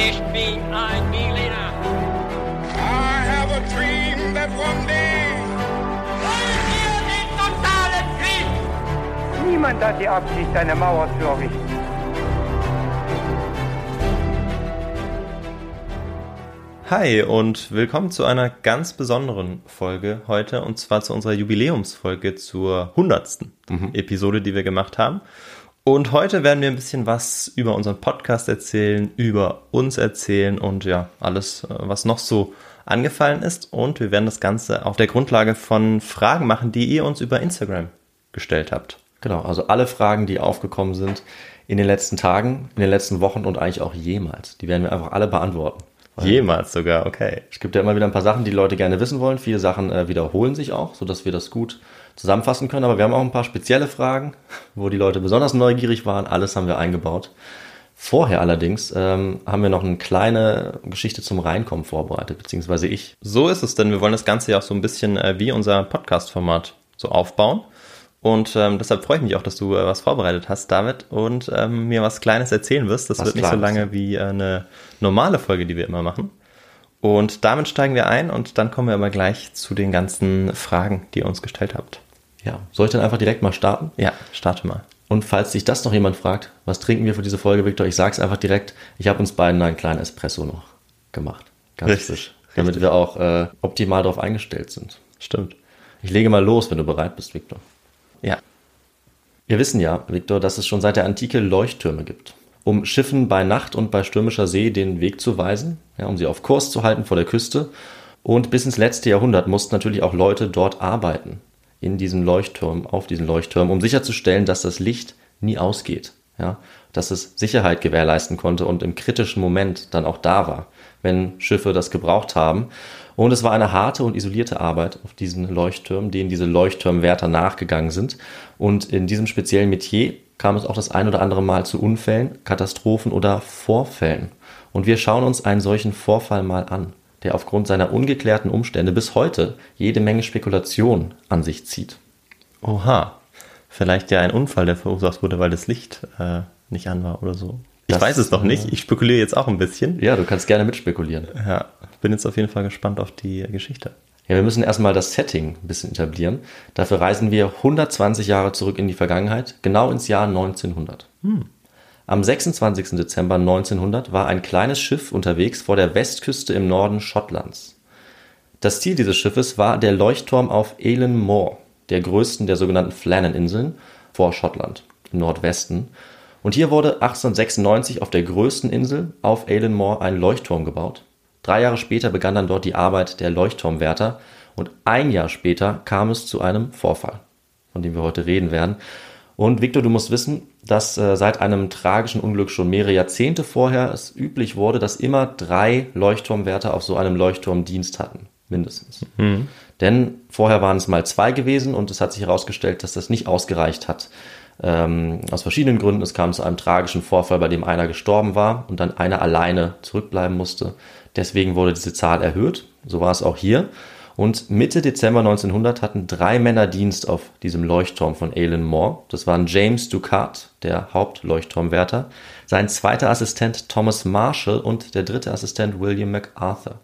Ich bin ein Berliner. I have a dream that one day. Wollen wir den totalen Krieg? Niemand hat die Absicht, eine Mauer zu errichten. Hi und willkommen zu einer ganz besonderen Folge heute und zwar zu unserer Jubiläumsfolge zur 100. Episode, die wir gemacht haben. Und heute werden wir ein bisschen was über unseren Podcast erzählen, über uns erzählen und ja, alles, äh, was noch so angefallen ist. Und wir werden das Ganze auf der Grundlage von Fragen machen, die ihr uns über Instagram gestellt habt. Genau, also alle Fragen, die aufgekommen sind in den letzten Tagen, in den letzten Wochen und eigentlich auch jemals, die werden wir einfach alle beantworten. Jemals sogar, okay. Es gibt ja immer wieder ein paar Sachen, die Leute gerne wissen wollen. Viele Sachen äh, wiederholen sich auch, sodass wir das gut zusammenfassen können. Aber wir haben auch ein paar spezielle Fragen, wo die Leute besonders neugierig waren. Alles haben wir eingebaut. Vorher allerdings ähm, haben wir noch eine kleine Geschichte zum Reinkommen vorbereitet, beziehungsweise ich. So ist es, denn wir wollen das Ganze ja auch so ein bisschen äh, wie unser Podcast-Format so aufbauen. Und ähm, deshalb freue ich mich auch, dass du äh, was vorbereitet hast, David, und ähm, mir was Kleines erzählen wirst. Das Was wird nicht so Kleines, lange wie äh, eine normale Folge, die wir immer machen. Und damit steigen wir ein und dann kommen wir aber gleich zu den ganzen Fragen, die ihr uns gestellt habt. Ja, soll ich dann einfach direkt mal starten? Ja, starte mal. Und falls sich das noch jemand fragt, was trinken wir für diese Folge, Victor? Ich sag's einfach direkt. Ich habe uns beiden einen kleinen Espresso noch gemacht. Ganz Richtig, frisch. Damit wir auch äh, optimal darauf eingestellt sind. Stimmt. Ich lege mal los, wenn du bereit bist, Victor. Ja. Wir wissen ja, Victor, dass es schon seit der Antike Leuchttürme gibt, um Schiffen bei Nacht und bei stürmischer See den Weg zu weisen, ja, um sie auf Kurs zu halten vor der Küste. Und bis ins letzte Jahrhundert mussten natürlich auch Leute dort arbeiten, in diesen Leuchtturmen, auf diesen Leuchttürmen, um sicherzustellen, dass das Licht nie ausgeht, ja, dass es Sicherheit gewährleisten konnte und im kritischen Moment dann auch da war, wenn Schiffe das gebraucht haben. Und es war eine harte und isolierte Arbeit auf diesen Leuchttürmen, denen diese Leuchtturmwärter nachgegangen sind. Und in diesem speziellen Metier kam es auch das ein oder andere Mal zu Unfällen, Katastrophen oder Vorfällen. Und wir schauen uns einen solchen Vorfall mal an, der aufgrund seiner ungeklärten Umstände bis heute jede Menge Spekulation an sich zieht. Oha. Vielleicht ja ein Unfall, der verursacht wurde, weil das Licht äh, nicht an war oder so. Ich Das, weiß es noch nicht. Ich spekuliere jetzt auch ein bisschen. Ja, du kannst gerne mitspekulieren. Ja, bin jetzt auf jeden Fall gespannt auf die Geschichte. Ja, wir müssen erstmal das Setting ein bisschen etablieren. Dafür reisen wir 120 Jahre zurück in die Vergangenheit, genau ins Jahr 1900. Am 26. Dezember 1900 war ein kleines Schiff unterwegs vor der Westküste im Norden Schottlands. Das Ziel dieses Schiffes war der Leuchtturm auf Eilean Moor, der größten der sogenannten Flannan-Inseln vor Schottland im Nordwesten. Und hier wurde 1896 auf der größten Insel auf Eilean Moor ein Leuchtturm gebaut. Drei Jahre später begann dann dort die Arbeit der Leuchtturmwärter und ein Jahr später kam es zu einem Vorfall, von dem wir heute reden werden. Und Victor, du musst wissen, dass äh, seit einem tragischen Unglück schon mehrere Jahrzehnte vorher es üblich wurde, dass immer drei Leuchtturmwärter auf so einem Leuchtturm Dienst hatten, mindestens. Denn vorher waren es mal zwei gewesen und es hat sich herausgestellt, dass das nicht ausgereicht hat. Ähm, aus verschiedenen Gründen. Es kam zu einem tragischen Vorfall, bei dem einer gestorben war und dann einer alleine zurückbleiben musste. Deswegen wurde diese Zahl erhöht. So war es auch hier. Und Mitte Dezember 1900 hatten drei Männer Dienst auf diesem Leuchtturm von Eilean Moor. Das waren James Ducat, der Hauptleuchtturmwärter, sein zweiter Assistent Thomas Marshall und der dritte Assistent William MacArthur.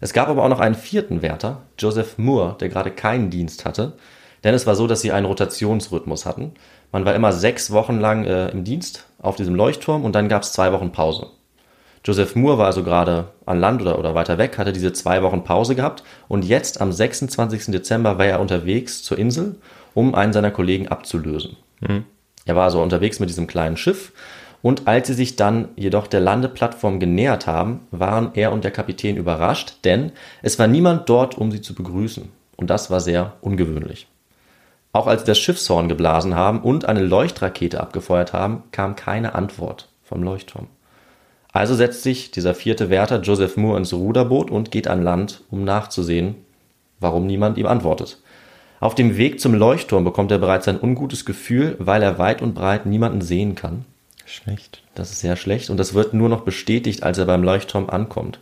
Es gab aber auch noch einen vierten Wärter, Joseph Moore, der gerade keinen Dienst hatte. Denn es war so, dass sie einen Rotationsrhythmus hatten. Man war immer sechs Wochen lang äh, im Dienst auf diesem Leuchtturm und dann gab es zwei Wochen Pause. Joseph Moore war also gerade an Land oder, oder weiter weg, hatte diese zwei Wochen Pause gehabt und jetzt am 26. Dezember war er unterwegs zur Insel, um einen seiner Kollegen abzulösen. Er war also unterwegs mit diesem kleinen Schiff und als sie sich dann jedoch der Landeplattform genähert haben, waren er und der Kapitän überrascht, denn es war niemand dort, um sie zu begrüßen. Und das war sehr ungewöhnlich. Auch als sie das Schiffshorn geblasen haben und eine Leuchtrakete abgefeuert haben, kam keine Antwort vom Leuchtturm. Also setzt sich dieser vierte Wärter Joseph Moore ins Ruderboot und geht an Land, um nachzusehen, warum niemand ihm antwortet. Auf dem Weg zum Leuchtturm bekommt er bereits ein ungutes Gefühl, weil er weit und breit niemanden sehen kann. Schlecht. Das ist sehr schlecht und das wird nur noch bestätigt, als er beim Leuchtturm ankommt.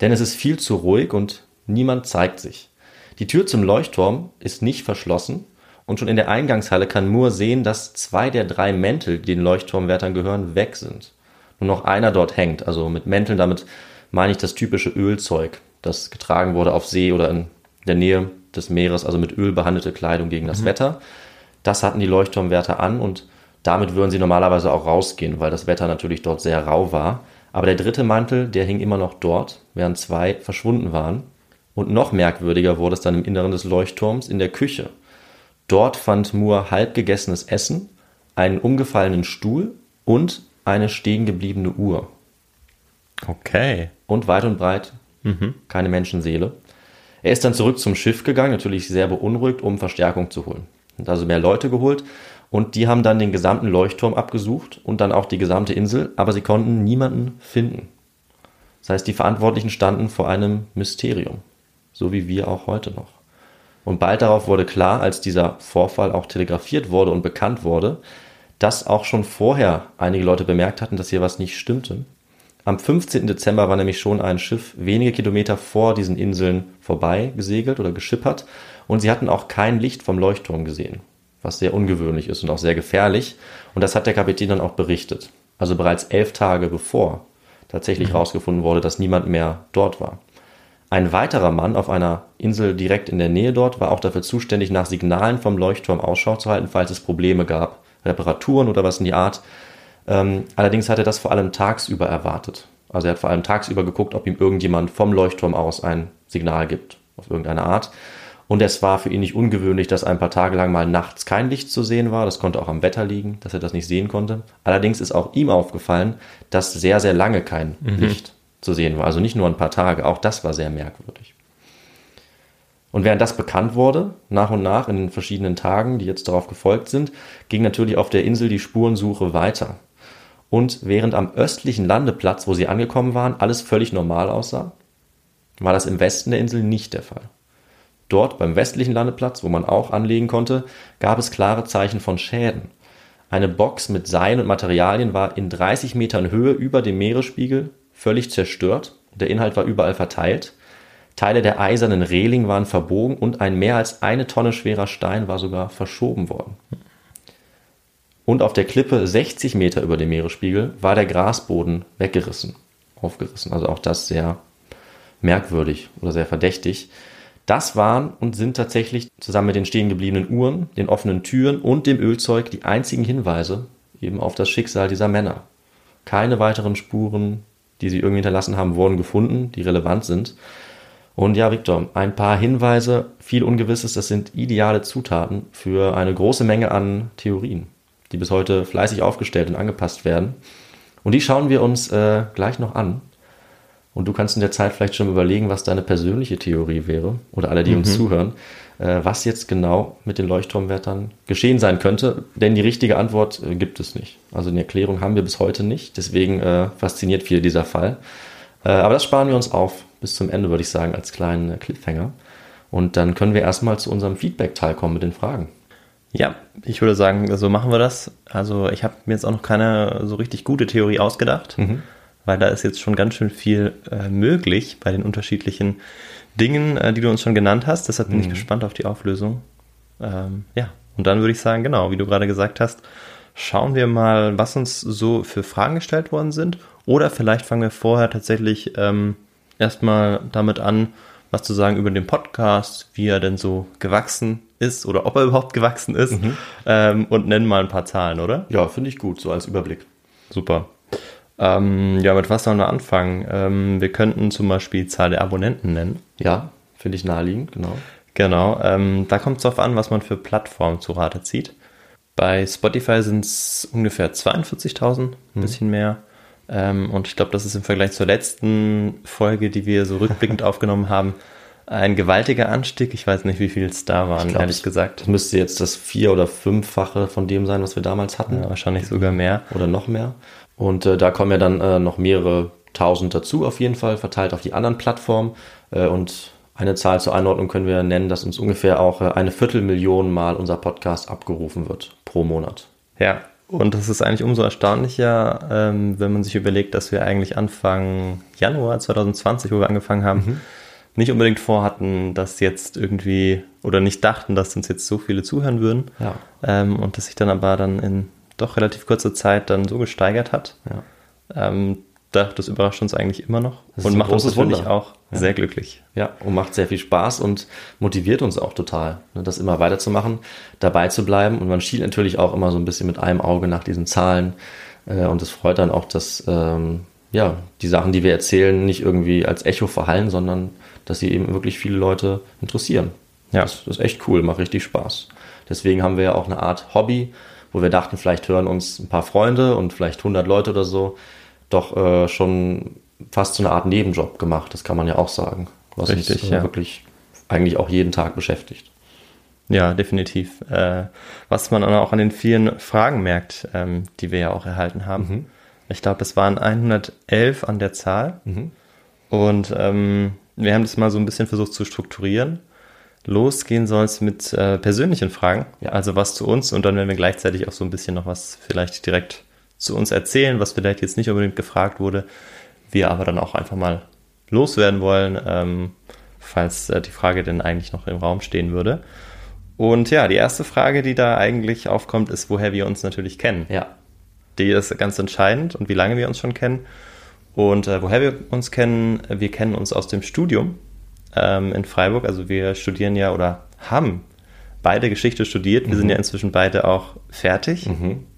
Denn es ist viel zu ruhig und niemand zeigt sich. Die Tür zum Leuchtturm ist nicht verschlossen und schon in der Eingangshalle kann Moore sehen, dass zwei der drei Mäntel, die den Leuchtturmwärtern gehören, weg sind. Nur noch einer dort hängt. Also mit Mänteln, damit meine ich das typische Ölzeug, das getragen wurde auf See oder in der Nähe des Meeres, also mit Öl behandelte Kleidung gegen das Wetter. Das hatten die Leuchtturmwärter an und damit würden sie normalerweise auch rausgehen, weil das Wetter natürlich dort sehr rau war. Aber der dritte Mantel, der hing immer noch dort, während zwei verschwunden waren. Und noch merkwürdiger wurde es dann im Inneren des Leuchtturms in der Küche. Dort fand Moore halb gegessenes Essen, einen umgefallenen Stuhl und eine stehen gebliebene Uhr. Okay. Und weit und breit keine Menschenseele. Er ist dann zurück zum Schiff gegangen, natürlich sehr beunruhigt, um Verstärkung zu holen. Hat also mehr Leute geholt und die haben dann den gesamten Leuchtturm abgesucht und dann auch die gesamte Insel, aber sie konnten niemanden finden. Das heißt, die Verantwortlichen standen vor einem Mysterium, so wie wir auch heute noch. Und bald darauf wurde klar, als dieser Vorfall auch telegrafiert wurde und bekannt wurde, dass auch schon vorher einige Leute bemerkt hatten, dass hier was nicht stimmte. Am 15. Dezember war nämlich schon ein Schiff wenige Kilometer vor diesen Inseln vorbei gesegelt oder geschippert und sie hatten auch kein Licht vom Leuchtturm gesehen, was sehr ungewöhnlich ist und auch sehr gefährlich. Und das hat der Kapitän dann auch berichtet. Also bereits elf Tage bevor tatsächlich herausgefunden wurde, dass niemand mehr dort war. Ein weiterer Mann auf einer Insel direkt in der Nähe dort war auch dafür zuständig, nach Signalen vom Leuchtturm Ausschau zu halten, falls es Probleme gab, Reparaturen oder was in die Art. Ähm, allerdings hat er das vor allem tagsüber erwartet. Also er hat vor allem tagsüber geguckt, ob ihm irgendjemand vom Leuchtturm aus ein Signal gibt, auf irgendeine Art. Und es war für ihn nicht ungewöhnlich, dass ein paar Tage lang mal nachts kein Licht zu sehen war. Das konnte auch am Wetter liegen, dass er das nicht sehen konnte. Allerdings ist auch ihm aufgefallen, dass sehr, sehr lange kein Licht zu sehen war. Also nicht nur ein paar Tage. Auch das war sehr merkwürdig. Und während das bekannt wurde, nach und nach in den verschiedenen Tagen, die jetzt darauf gefolgt sind, ging natürlich auf der Insel die Spurensuche weiter. Und während am östlichen Landeplatz, wo sie angekommen waren, alles völlig normal aussah, war das im Westen der Insel nicht der Fall. Dort beim westlichen Landeplatz, wo man auch anlegen konnte, gab es klare Zeichen von Schäden. Eine Box mit Seilen und Materialien war in 30 Metern Höhe über dem Meeresspiegel völlig zerstört. Der Inhalt war überall verteilt. Teile der eisernen Reling waren verbogen und ein mehr als eine Tonne schwerer Stein war sogar verschoben worden. Und auf der Klippe 60 Meter über dem Meeresspiegel war der Grasboden weggerissen, aufgerissen. Also auch das sehr merkwürdig oder sehr verdächtig. Das waren und sind tatsächlich zusammen mit den stehen gebliebenen Uhren, den offenen Türen und dem Ölzeug die einzigen Hinweise eben auf das Schicksal dieser Männer. Keine weiteren Spuren, die sie irgendwie hinterlassen haben, wurden gefunden, die relevant sind. Und ja, Victor, ein paar Hinweise, viel Ungewisses, das sind ideale Zutaten für eine große Menge an Theorien, die bis heute fleißig aufgestellt und angepasst werden. Und die schauen wir uns äh, gleich noch an. Und du kannst in der Zeit vielleicht schon überlegen, was deine persönliche Theorie wäre, oder alle, die uns zuhören, äh, was jetzt genau mit den Leuchtturmwärtern geschehen sein könnte. Denn die richtige Antwort äh, gibt es nicht. Also eine Erklärung haben wir bis heute nicht. Deswegen äh, fasziniert viel dieser Fall. Äh, aber das sparen wir uns auf bis zum Ende, würde ich sagen, als kleinen äh, Cliffhanger. Und dann können wir erstmal zu unserem Feedback-Teil kommen mit den Fragen. Ja, ich würde sagen, so machen wir das. Also ich habe mir jetzt auch noch keine so richtig gute Theorie ausgedacht, weil da ist jetzt schon ganz schön viel äh, möglich bei den unterschiedlichen Dingen, äh, die du uns schon genannt hast. Deshalb bin ich gespannt auf die Auflösung. Ähm, ja, und dann würde ich sagen, genau, wie du gerade gesagt hast, schauen wir mal, was uns so für Fragen gestellt worden sind. Oder vielleicht fangen wir vorher tatsächlich ähm, erstmal damit an, was zu sagen über den Podcast, wie er denn so gewachsen ist oder ob er überhaupt gewachsen ist ähm, und nennen mal ein paar Zahlen, oder? Ja, finde ich gut, so als Überblick. Super. Ähm, ja, mit was sollen wir anfangen? Ähm, wir könnten zum Beispiel die Zahl der Abonnenten nennen. Ja, finde ich naheliegend, genau. Genau, ähm, da kommt es darauf an, was man für Plattformen zu Rate zieht. Bei Spotify sind es ungefähr 42.000, ein bisschen mehr. Ähm, und ich glaube, das ist im Vergleich zur letzten Folge, die wir so rückblickend aufgenommen haben, ein gewaltiger Anstieg. Ich weiß nicht, wie viel es da waren, glaub, ehrlich es- gesagt. Das müsste jetzt das vier- oder fünffache von dem sein, was wir damals hatten. Ja, wahrscheinlich sogar mehr. Oder noch mehr. Und äh, da kommen ja dann äh, noch mehrere tausend dazu, auf jeden Fall, verteilt auf die anderen Plattformen. Äh, und eine Zahl zur Einordnung können wir nennen, dass uns ungefähr auch äh, eine Viertelmillion Mal unser Podcast abgerufen wird pro Monat. Ja, und das ist eigentlich umso erstaunlicher, ähm, wenn man sich überlegt, dass wir eigentlich Anfang Januar 2020, wo wir angefangen haben, nicht unbedingt vorhatten, dass jetzt irgendwie oder nicht dachten, dass uns jetzt so viele zuhören würden. Ja. Ähm, und das sich dann aber dann in doch relativ kurzer Zeit dann so gesteigert hat. Ja. Ähm, das überrascht uns eigentlich immer noch ist und macht uns natürlich Wunder. auch sehr glücklich. Ja, und macht sehr viel Spaß und motiviert uns auch total, ne, das immer weiterzumachen, dabei zu bleiben. Und man schielt natürlich auch immer so ein bisschen mit einem Auge nach diesen Zahlen. Äh, und es freut dann auch, dass ähm, ja, die Sachen, die wir erzählen, nicht irgendwie als Echo verhallen, sondern dass sie eben wirklich viele Leute interessieren. Ja. Das, das ist echt cool, macht richtig Spaß. Deswegen haben wir ja auch eine Art Hobby, wo wir dachten, vielleicht hören uns ein paar Freunde und vielleicht 100 Leute oder so, doch äh, schon fast so eine Art Nebenjob gemacht, das kann man ja auch sagen. Was Richtig, uns ja. wirklich eigentlich auch jeden Tag beschäftigt. Ja, definitiv. Äh, was man auch an den vielen Fragen merkt, ähm, die wir ja auch erhalten haben. Ich glaube, es waren 111 an der Zahl. Und ähm, wir haben das mal so ein bisschen versucht zu strukturieren. Losgehen soll es mit äh, persönlichen Fragen, Ja. also was zu uns und dann werden wir gleichzeitig auch so ein bisschen noch was vielleicht direkt zu uns erzählen, was vielleicht jetzt nicht unbedingt gefragt wurde, wir aber dann auch einfach mal loswerden wollen, ähm, falls äh, die Frage denn eigentlich noch im Raum stehen würde. Und ja, die erste Frage, die da eigentlich aufkommt, ist, woher wir uns natürlich kennen. Ja, Die ist ganz entscheidend und wie lange wir uns schon kennen. Und äh, woher wir uns kennen, wir kennen uns aus dem Studium ähm, in Freiburg. Also wir studieren ja oder haben beide Geschichte studiert. Wir sind ja inzwischen beide auch fertig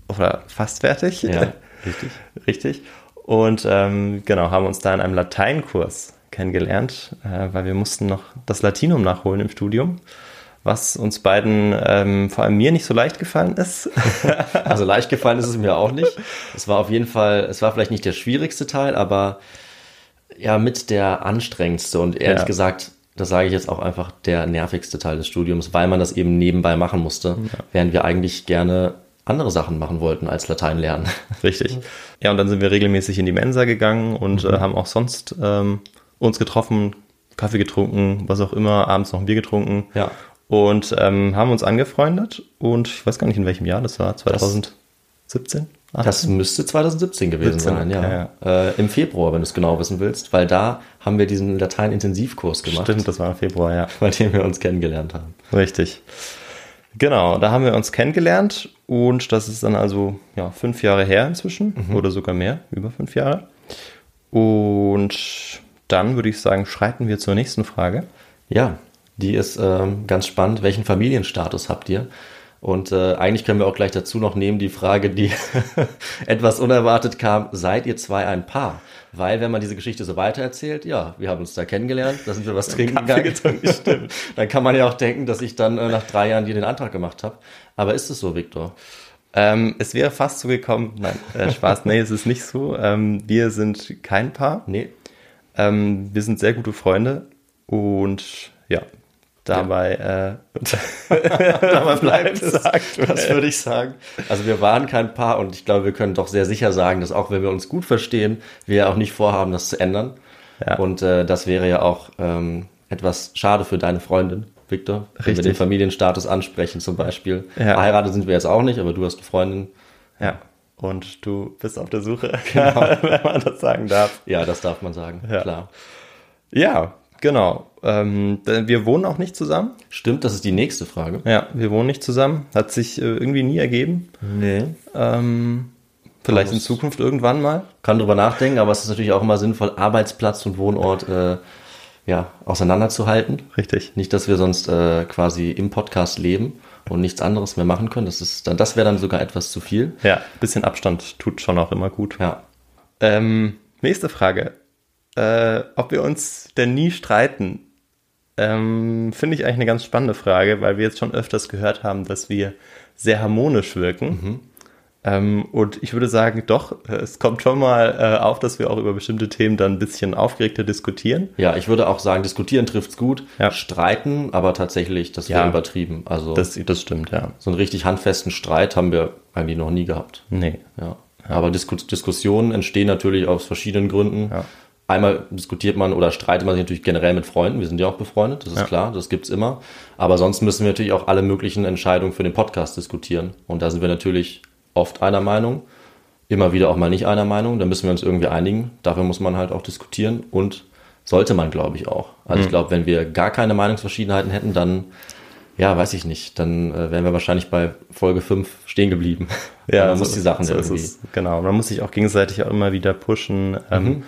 oder fast fertig. ja, richtig. Richtig. Und ähm, genau, haben uns da in einem Lateinkurs kennengelernt, äh, weil wir mussten noch das Latinum nachholen im Studium, was uns beiden, ähm, vor allem mir, nicht so leicht gefallen ist. Also leicht gefallen ist es mir auch nicht. Es war auf jeden Fall, es war vielleicht nicht der schwierigste Teil, aber ja, mit der anstrengendste und ehrlich Ja. gesagt, das sage ich jetzt auch einfach, der nervigste Teil des Studiums, weil man das eben nebenbei machen musste, während wir eigentlich gerne andere Sachen machen wollten als Latein lernen. Richtig. Ja, und dann sind wir regelmäßig in die Mensa gegangen und äh, haben auch sonst ähm, uns getroffen, Kaffee getrunken, was auch immer, abends noch ein Bier getrunken. Ja. Und ähm, haben uns angefreundet und ich weiß gar nicht, in welchem Jahr das war, 2017? Das müsste 2017 gewesen 17, sein, ja. okay, Äh, Im Februar, wenn du es genau wissen willst, weil da haben wir diesen Latein-Intensivkurs gemacht, Stimmt, das war im Februar, ja. bei dem wir uns kennengelernt haben. Richtig. Genau, da haben wir uns kennengelernt und das ist dann also ja, fünf Jahre her inzwischen oder sogar mehr, über fünf Jahre. Und dann würde ich sagen, schreiten wir zur nächsten Frage. Ja, die ist ähm, ganz spannend. Welchen Familienstatus habt ihr? Und äh, eigentlich können wir auch gleich dazu noch nehmen die Frage, die etwas unerwartet kam. Seid ihr zwei ein Paar? Weil wenn man diese Geschichte so weitererzählt, ja, wir haben uns da kennengelernt, da sind wir was trinken Kaffee gegangen. getrunken, stimmt. Dann kann man ja auch denken, dass ich dann äh, nach drei Jahren dir den Antrag gemacht habe. Aber ist es so, Viktor? Ähm, es wäre fast so gekommen, nein, äh, Spaß, nee, es ist nicht so. Ähm, wir sind kein Paar. Nee. Ähm, wir sind sehr gute Freunde und ja, dabei, äh, dabei bleibt es Das würde ich sagen. Also wir waren kein Paar und ich glaube, wir können doch sehr sicher sagen, dass auch wenn wir uns gut verstehen, wir auch nicht vorhaben, das zu ändern. Ja. Und äh, das wäre ja auch ähm, etwas schade für deine Freundin, Victor, wenn wir den Familienstatus ansprechen zum Beispiel. Ja. Verheiratet sind wir jetzt auch nicht, aber du hast eine Freundin. Ja. Und du bist auf der Suche, wenn man das sagen darf. Ja, das darf man sagen, Ja. klar. Ja, genau. Ähm, wir wohnen auch nicht zusammen. Stimmt, das ist die nächste Frage. Ja, wir wohnen nicht zusammen. Hat sich äh, irgendwie nie ergeben. Nee. Ähm, vielleicht in Zukunft irgendwann mal. Kann drüber nachdenken, aber es ist natürlich auch immer sinnvoll, Arbeitsplatz und Wohnort äh, ja, auseinanderzuhalten. Richtig. Nicht, dass wir sonst äh, quasi im Podcast leben und nichts anderes mehr machen können. Das ist dann, das wäre dann sogar etwas zu viel. Ja, bisschen Abstand tut schon auch immer gut. Ja. Ähm, nächste Frage. Äh, ob wir uns denn nie streiten? Ähm, Finde ich eigentlich eine ganz spannende Frage, weil wir jetzt schon öfters gehört haben, dass wir sehr harmonisch wirken. Ähm, und ich würde sagen, doch, äh, es kommt schon mal äh, auf, dass wir auch über bestimmte Themen dann ein bisschen aufgeregter diskutieren. Ja, ich würde auch sagen, diskutieren trifft's gut. Ja. Streiten, aber tatsächlich, das Ja. wäre übertrieben. Also Das, das stimmt, ja. so einen richtig handfesten Streit haben wir eigentlich noch nie gehabt. Nee. Ja. Aber Disku Diskussionen entstehen natürlich aus verschiedenen Gründen. Ja. Einmal diskutiert man oder streitet man sich natürlich generell mit Freunden. Wir sind ja auch befreundet, das ist Ja. klar, das gibt's immer. Aber sonst müssen wir natürlich auch alle möglichen Entscheidungen für den Podcast diskutieren. Und da sind wir natürlich oft einer Meinung, immer wieder auch mal nicht einer Meinung. Da müssen wir uns irgendwie einigen. Dafür muss man halt auch diskutieren und sollte man, glaube ich, auch. Also ich glaube, wenn wir gar keine Meinungsverschiedenheiten hätten, dann Ja, weiß ich nicht. Dann äh, wären wir wahrscheinlich bei Folge 5 stehen geblieben. Ja, man so muss die ist- Sachen so ist irgendwie. es. Genau, man muss sich auch gegenseitig auch immer wieder pushen ähm,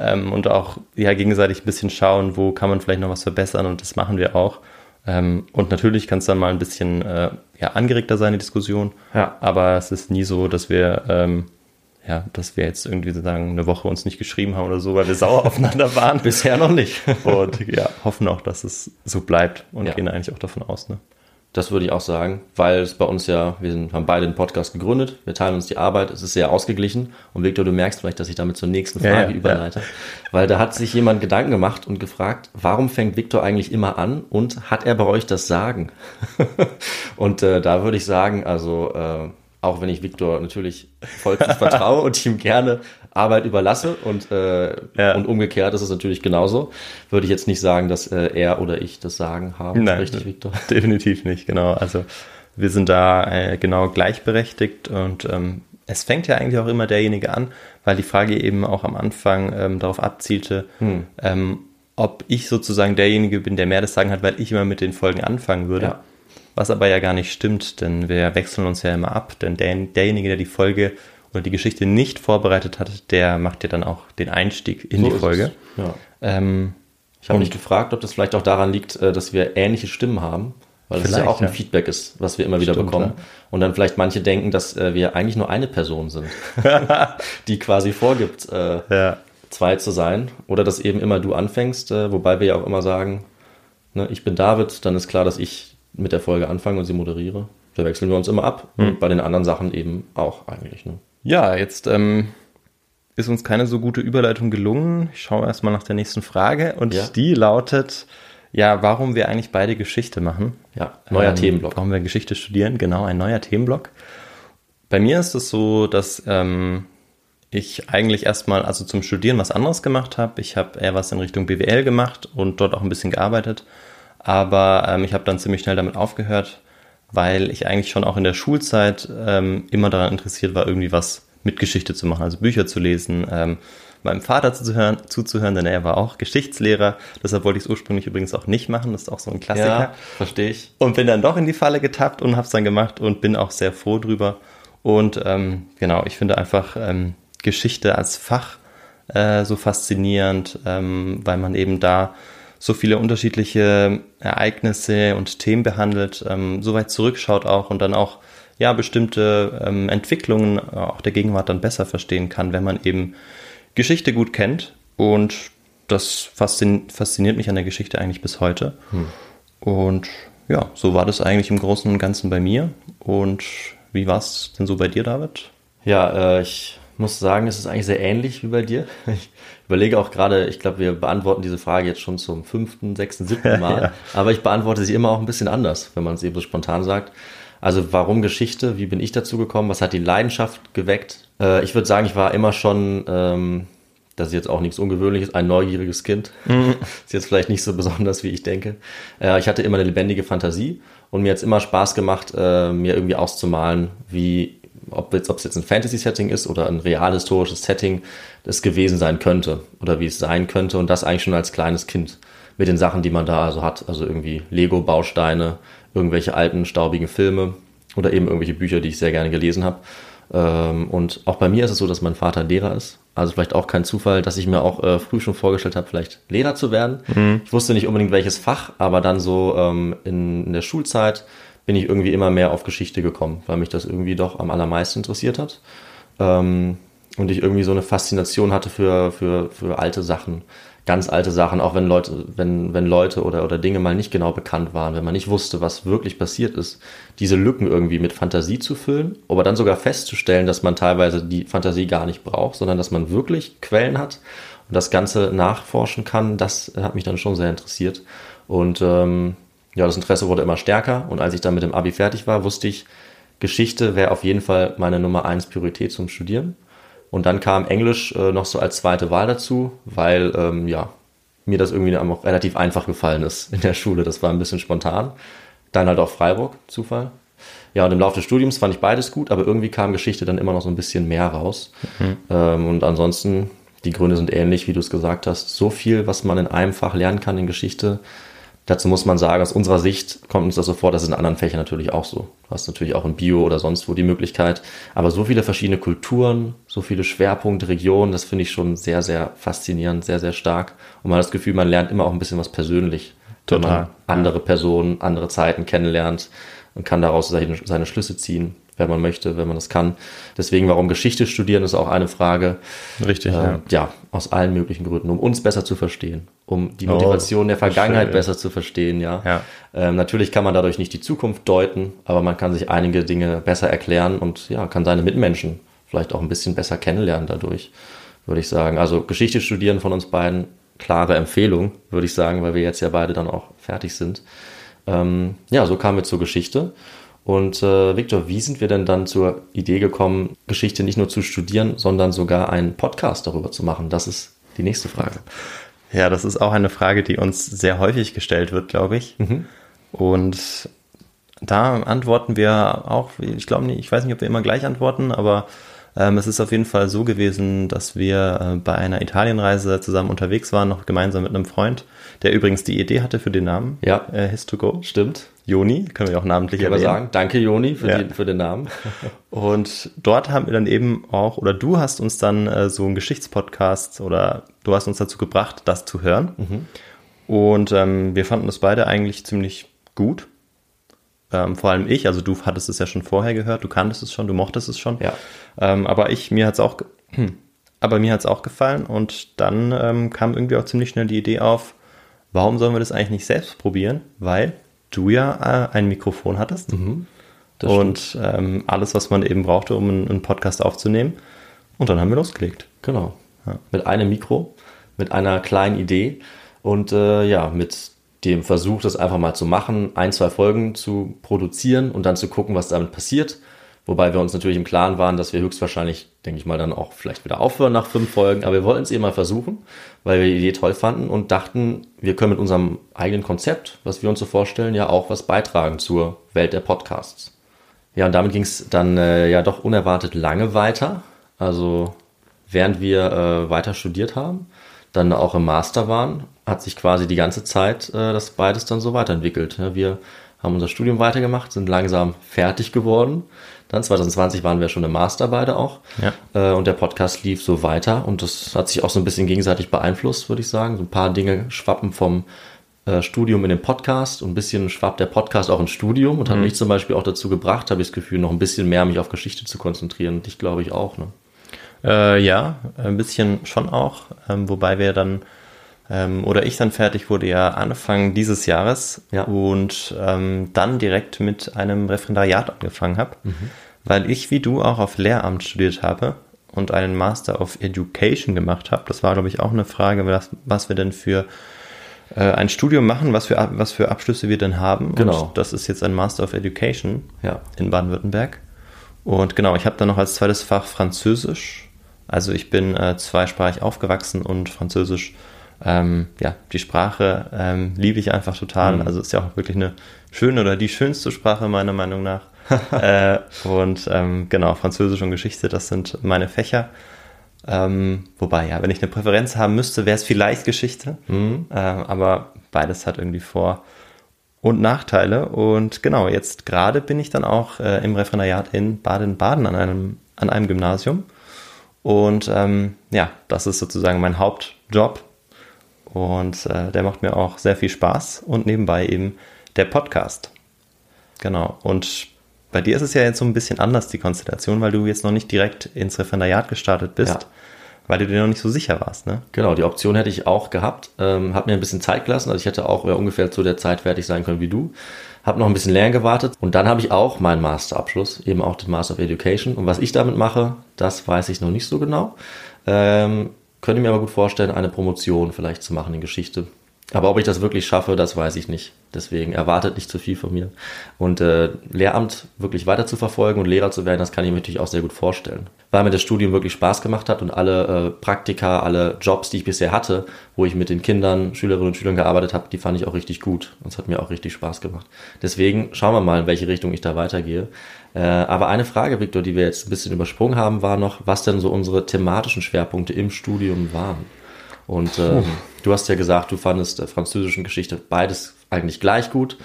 ähm, und auch ja, gegenseitig ein bisschen schauen, wo kann man vielleicht noch was verbessern und das machen wir auch. Ähm, und natürlich kann es dann mal ein bisschen äh, ja, angeregter sein, die Diskussion. Ja. Aber es ist nie so, dass wir, ähm, ja, dass wir jetzt irgendwie sagen, eine Woche uns nicht geschrieben haben oder so, weil wir sauer aufeinander waren. Bisher noch nicht. Und ja, hoffen auch, dass es so bleibt und Ja. gehen eigentlich auch davon aus. Ne? Das würde ich auch sagen, weil es bei uns ja, wir sind, haben beide den Podcast gegründet, wir teilen uns die Arbeit, es ist sehr ausgeglichen. Und Victor, du merkst vielleicht, dass ich damit zur nächsten Ja, Frage ja, überleite. Weil da hat sich jemand Gedanken gemacht und gefragt, warum fängt Victor eigentlich immer an und hat er bei euch das Sagen? und äh, da würde ich sagen, also äh, auch wenn ich Victor natürlich vollstens vertraue und ihm gerne Arbeit überlasse und, äh, Ja. und umgekehrt ist es natürlich genauso, würde ich jetzt nicht sagen, dass äh, er oder ich das Sagen haben. Richtig, Victor? definitiv nicht, genau. Also wir sind da äh, genau gleichberechtigt und ähm, es fängt ja eigentlich auch immer derjenige an, weil die Frage eben auch am Anfang ähm, darauf abzielte, Hm. ähm, ob ich sozusagen derjenige bin, der mehr das Sagen hat, weil ich immer mit den Folgen anfangen würde. Ja. Was aber ja gar nicht stimmt, denn wir wechseln uns ja immer ab, denn der, derjenige, der die Folge oder die Geschichte nicht vorbereitet hat, der macht ja dann auch den Einstieg in So die es. Folge. Ja. Ähm, Ich habe mich gefragt, ob das vielleicht auch daran liegt, äh, dass wir ähnliche Stimmen haben, weil das ja auch ein ja. Feedback ist, was wir immer wieder Stimmt, bekommen. ja. Und dann vielleicht manche denken, dass äh, wir eigentlich nur eine Person sind, die quasi vorgibt, äh, ja. zwei zu sein. Oder dass eben immer du anfängst, äh, wobei wir ja auch immer sagen, ne, ich bin David, dann ist klar, dass ich mit der Folge anfange und sie moderiere. Da wechseln wir uns immer ab. Hm. Und bei den anderen Sachen eben auch eigentlich. Ne? Ja, jetzt ähm, ist uns keine so gute Überleitung gelungen. Ich schaue erstmal nach der nächsten Frage und Ja. die lautet, ja, warum wir eigentlich beide Geschichte machen. Ja, neuer Ähm, Themenblock. Warum wir Geschichte studieren, genau, ein neuer Themenblock. Bei mir ist es so, dass ähm, ich eigentlich erstmal also zum Studieren was anderes gemacht habe. Ich habe eher was in Richtung BWL gemacht und dort auch ein bisschen gearbeitet. Aber ähm, ich habe dann ziemlich schnell damit aufgehört, weil ich eigentlich schon auch in der Schulzeit ähm, immer daran interessiert war, irgendwie was mit Geschichte zu machen, also Bücher zu lesen, ähm, meinem Vater zuzuhören, zuzuhören, denn er war auch Geschichtslehrer. Deshalb wollte ich es ursprünglich übrigens auch nicht machen. Das ist auch so ein Klassiker. Ja, verstehe ich. Und bin dann doch in die Falle getappt und habe es dann gemacht und bin auch sehr froh drüber. Und ähm, genau, ich finde einfach ähm, Geschichte als Fach äh, so faszinierend, ähm, weil man eben da so viele unterschiedliche Ereignisse und Themen behandelt, ähm, so weit zurückschaut auch und dann auch ja bestimmte ähm, Entwicklungen äh, auch der Gegenwart dann besser verstehen kann, wenn man eben Geschichte gut kennt. Und das faszin fasziniert mich an der Geschichte eigentlich bis heute. Und ja, so war das eigentlich im Großen und Ganzen bei mir. Und wie war es denn so bei dir, David? Ja, äh, ich muss sagen, es ist eigentlich sehr ähnlich wie bei dir. Ich überlege auch gerade, ich glaube, wir beantworten diese Frage jetzt schon zum fünften, sechsten, siebten Mal. Ja. Aber ich beantworte sie immer auch ein bisschen anders, wenn man es eben so spontan sagt. Also warum Geschichte? Wie bin ich dazu gekommen? Was hat die Leidenschaft geweckt? Äh, ich würde sagen, ich war immer schon, ähm, das ist jetzt auch nichts Ungewöhnliches, ein neugieriges Kind. ist jetzt vielleicht nicht so besonders, wie ich denke. Äh, ich hatte immer eine lebendige Fantasie und mir hat es immer Spaß gemacht, äh, mir irgendwie auszumalen, wie ob es jetzt ein Fantasy-Setting ist oder ein real historisches Setting, das gewesen sein könnte oder wie es sein könnte und das eigentlich schon als kleines Kind mit den Sachen, die man da also hat, also irgendwie Lego-Bausteine, irgendwelche alten staubigen Filme oder eben irgendwelche Bücher, die ich sehr gerne gelesen habe. Ähm, und auch bei mir ist es so, dass mein Vater Lehrer ist. Also vielleicht auch kein Zufall, dass ich mir auch äh, früh schon vorgestellt habe, vielleicht Lehrer zu werden. Ich wusste nicht unbedingt welches Fach, aber dann so ähm, in, in der Schulzeit bin ich irgendwie immer mehr auf Geschichte gekommen, weil mich das irgendwie doch am allermeisten interessiert hat. Ähm, und ich irgendwie so eine Faszination hatte für, für, für alte Sachen, ganz alte Sachen, auch wenn Leute, wenn, wenn Leute oder, oder Dinge mal nicht genau bekannt waren, wenn man nicht wusste, was wirklich passiert ist, diese Lücken irgendwie mit Fantasie zu füllen, aber dann sogar festzustellen, dass man teilweise die Fantasie gar nicht braucht, sondern dass man wirklich Quellen hat und das Ganze nachforschen kann, das hat mich dann schon sehr interessiert. Und ähm, ja, das Interesse wurde immer stärker und als ich dann mit dem Abi fertig war, wusste ich, Geschichte wäre auf jeden Fall meine Nummer eins Priorität zum Studieren. Und dann kam Englisch äh, noch so als zweite Wahl dazu, weil ähm, ja, mir das irgendwie auch relativ einfach gefallen ist in der Schule. Das war ein bisschen spontan. Dann halt auch Freiburg, Zufall. Ja, und im Laufe des Studiums fand ich beides gut, aber irgendwie kam Geschichte dann immer noch so ein bisschen mehr raus. Ähm, und ansonsten, die Gründe sind ähnlich, wie du es gesagt hast. So viel, was man in einem Fach lernen kann in Geschichte, Dazu muss man sagen, aus unserer Sicht kommt uns das so vor, das ist in anderen Fächern natürlich auch so. Du hast natürlich auch in Bio oder sonst wo die Möglichkeit. Aber so viele verschiedene Kulturen, so viele Schwerpunkte, Regionen, das finde ich schon sehr, sehr faszinierend, sehr, sehr stark. Und man hat das Gefühl, man lernt immer auch ein bisschen was persönlich. Wenn Total. man andere Personen, andere Zeiten kennenlernt und kann daraus seine, seine Schlüsse ziehen, wenn man möchte, wenn man das kann. Deswegen, warum Geschichte studieren, ist auch eine Frage. Richtig, Äh, ja. ja, aus allen möglichen Gründen, um uns besser zu verstehen, um die Oh, Motivation der Vergangenheit schön. besser zu verstehen, ja. Ja. Ähm, natürlich kann man dadurch nicht die Zukunft deuten, aber man kann sich einige Dinge besser erklären und ja, kann seine Mitmenschen vielleicht auch ein bisschen besser kennenlernen dadurch, würde ich sagen. Also Geschichte studieren von uns beiden, klare Empfehlung, würde ich sagen, weil wir jetzt ja beide dann auch fertig sind. Ähm, ja, so kamen wir zur Geschichte. Und äh, Victor, wie sind wir denn dann zur Idee gekommen, Geschichte nicht nur zu studieren, sondern sogar einen Podcast darüber zu machen? Das ist die nächste Frage. Ja, das ist auch eine Frage, die uns sehr häufig gestellt wird, glaube ich. Und da antworten wir auch, ich glaube nicht, ich weiß nicht, ob wir immer gleich antworten, aber ähm, es ist auf jeden Fall so gewesen, dass wir äh, bei einer Italienreise zusammen unterwegs waren, noch gemeinsam mit einem Freund, der übrigens die Idee hatte für den Namen. Ja. Äh, His2Go. Stimmt. Joni, können wir auch namentlich Ich kann erwähnen. sagen, danke Joni für, Ja. die, für den Namen. Und dort haben wir dann eben auch, oder du hast uns dann äh, so einen Geschichtspodcast oder du hast uns dazu gebracht, das zu hören. Und ähm, wir fanden das beide eigentlich ziemlich gut. Ähm, vor allem ich, also du hattest es ja schon vorher gehört, du kanntest es schon, du mochtest es schon. Ja. Ähm, aber ich, mir hat es auch, aber mir hat es auch gefallen und dann ähm, kam irgendwie auch ziemlich schnell die Idee auf, warum sollen wir das eigentlich nicht selbst probieren? Weil du ja äh, ein Mikrofon hattest Das und ähm, alles, was man eben brauchte, um einen, einen Podcast aufzunehmen. Und dann haben wir losgelegt. Genau. Mit einem Mikro, mit einer kleinen Idee und äh, ja, mit dem Versuch, das einfach mal zu machen, ein, zwei Folgen zu produzieren und dann zu gucken, was damit passiert. Wobei wir uns natürlich im Klaren waren, dass wir höchstwahrscheinlich, denke ich mal, dann auch vielleicht wieder aufhören nach fünf Folgen. Aber wir wollten es eben mal versuchen, weil wir die Idee toll fanden und dachten, wir können mit unserem eigenen Konzept, was wir uns so vorstellen, ja auch was beitragen zur Welt der Podcasts. Ja, und damit ging es dann äh, ja doch unerwartet lange weiter. Also während wir äh, weiter studiert haben, dann auch im Master waren, hat sich quasi die ganze Zeit äh, das beides dann so weiterentwickelt. Ja, wir haben unser Studium weitergemacht, sind langsam fertig geworden. Dann 2020 waren wir schon im Master beide auch. Ja. Äh, und der Podcast lief so weiter und das hat sich auch so ein bisschen gegenseitig beeinflusst, würde ich sagen. So ein paar Dinge schwappen vom äh, Studium in den Podcast und ein bisschen schwappt der Podcast auch ins Studium und hat mich zum Beispiel auch dazu gebracht, habe ich das Gefühl, noch ein bisschen mehr mich auf Geschichte zu konzentrieren. Und dich glaube ich auch. Ne? Äh, ja, ein bisschen schon auch. Ähm, wobei wir dann, ähm, oder ich dann fertig wurde ja Anfang dieses Jahres Ja. und ähm, dann direkt mit einem Referendariat angefangen habe, weil ich wie du auch auf Lehramt studiert habe und einen Master of Education gemacht habe. Das war, glaube ich, auch eine Frage, was, was wir denn für äh, ein Studium machen, was für, was für Abschlüsse wir denn haben. Genau. Und das ist jetzt ein Master of Education Ja. in Baden-Württemberg. Und genau, ich habe dann noch als zweites Fach Französisch. Also ich bin äh, zweisprachig aufgewachsen und Französisch, ähm, ja, die Sprache ähm, liebe ich einfach total. Also ist ja auch wirklich eine schöne oder die schönste Sprache meiner Meinung nach. äh, und ähm, genau, Französisch und Geschichte, das sind meine Fächer. Ähm, wobei, ja, wenn ich eine Präferenz haben müsste, wäre es vielleicht Geschichte. Ähm, aber beides hat irgendwie Vor- und Nachteile. Und genau, jetzt gerade bin ich dann auch äh, im Referendariat in Baden-Baden an einem, an einem Gymnasium. Und ähm, ja, das ist sozusagen mein Hauptjob. Und äh, der macht mir auch sehr viel Spaß. Und nebenbei eben der Podcast. Genau. Und bei dir ist es ja jetzt so ein bisschen anders, die Konstellation, weil du jetzt noch nicht direkt ins Referendariat gestartet bist, Ja. weil du dir noch nicht so sicher warst, ne? Genau, die Option hätte ich auch gehabt. Ähm, habe mir ein bisschen Zeit gelassen. Also ich hätte auch ungefähr zu der Zeit fertig sein können wie du. Habe noch ein bisschen länger gewartet. Und dann habe ich auch meinen Masterabschluss, eben auch den Master of Education. Und was ich damit mache, das weiß ich noch nicht so genau. Ähm, könnte mir aber gut vorstellen, eine Promotion vielleicht zu machen in Geschichte. Aber ob ich das wirklich schaffe, das weiß ich nicht. Deswegen erwartet nicht zu viel von mir. Und äh, Lehramt wirklich weiter zu verfolgen und Lehrer zu werden, das kann ich mir natürlich auch sehr gut vorstellen. Weil mir das Studium wirklich Spaß gemacht hat und alle äh, Praktika, alle Jobs, die ich bisher hatte, wo ich mit den Kindern, Schülerinnen und Schülern gearbeitet habe, die fand ich auch richtig gut. Und es hat mir auch richtig Spaß gemacht. Deswegen schauen wir mal, in welche Richtung ich da weitergehe. Äh, aber eine Frage, Viktor, die wir jetzt ein bisschen übersprungen haben, war noch, was denn so unsere thematischen Schwerpunkte im Studium waren. Und ähm, du hast ja gesagt, du fandest äh, Französisch und Geschichte beides eigentlich gleich gut.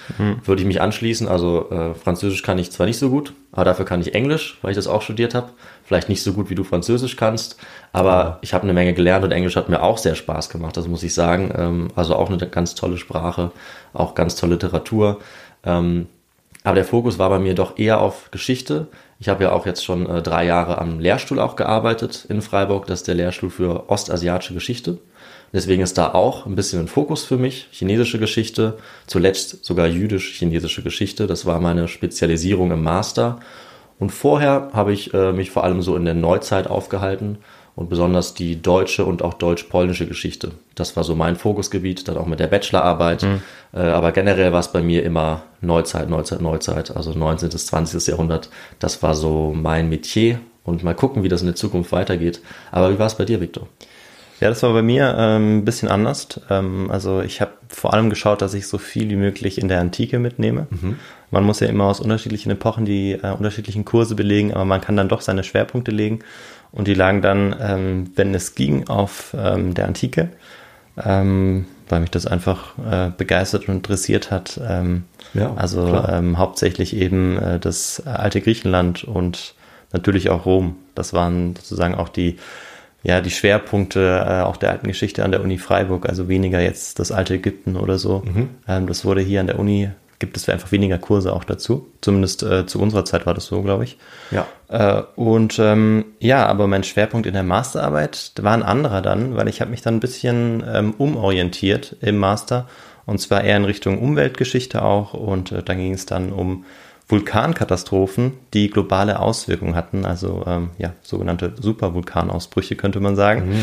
Würde ich mich anschließen. Also äh, Französisch kann ich zwar nicht so gut, aber dafür kann ich Englisch, weil ich das auch studiert habe. Vielleicht nicht so gut, wie du Französisch kannst, aber ich habe eine Menge gelernt und Englisch hat mir auch sehr Spaß gemacht, das muss ich sagen. Ähm, also auch eine ganz tolle Sprache, auch ganz tolle Literatur. Ähm, aber der Fokus war bei mir doch eher auf Geschichte. Ich habe ja auch jetzt schon äh, drei Jahre am Lehrstuhl auch gearbeitet in Freiburg. Das ist der Lehrstuhl für ostasiatische Geschichte. Deswegen ist da auch ein bisschen ein Fokus für mich. Chinesische Geschichte, zuletzt sogar jüdisch-chinesische Geschichte. Das war meine Spezialisierung im Master. Und vorher habe ich äh, mich vor allem so in der Neuzeit aufgehalten und besonders die deutsche und auch deutsch-polnische Geschichte. Das war so mein Fokusgebiet, dann auch mit der Bachelorarbeit. Mhm. Äh, aber generell war es bei mir immer Neuzeit, Neuzeit, Neuzeit, also 19. bis 20. Jahrhundert. Das war so mein Metier und mal gucken, wie das in der Zukunft weitergeht. Aber wie war es bei dir, Victor? Ja, das war bei mir ähm, ein bisschen anders. Ähm, also ich habe vor allem geschaut, dass ich so viel wie möglich in der Antike mitnehme. Man muss ja immer aus unterschiedlichen Epochen die äh, unterschiedlichen Kurse belegen, aber man kann dann doch seine Schwerpunkte legen. Und die lagen dann, ähm, wenn es ging, auf ähm, der Antike, ähm, weil mich das einfach äh, begeistert und interessiert hat. Ähm, Ja, also ähm, hauptsächlich eben äh, das alte Griechenland und natürlich auch Rom. Das waren sozusagen auch die, ja, die Schwerpunkte äh, auch der alten Geschichte an der Uni Freiburg, also weniger jetzt das alte Ägypten oder so. Ähm, das wurde hier an der Uni, gibt es einfach weniger Kurse auch dazu. Zumindest äh, zu unserer Zeit war das so, glaube ich. Ja. Äh, und ähm, ja, aber mein Schwerpunkt in der Masterarbeit war ein anderer dann, weil ich habe mich dann ein bisschen ähm, umorientiert im Master und zwar eher in Richtung Umweltgeschichte auch und äh, dann ging es dann um Vulkankatastrophen, die globale Auswirkungen hatten, also ähm, ja, sogenannte Supervulkanausbrüche könnte man sagen.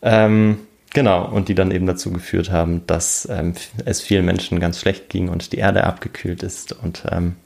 Ähm, genau, und die dann eben dazu geführt haben, dass ähm, es vielen Menschen ganz schlecht ging und die Erde abgekühlt ist und ähm,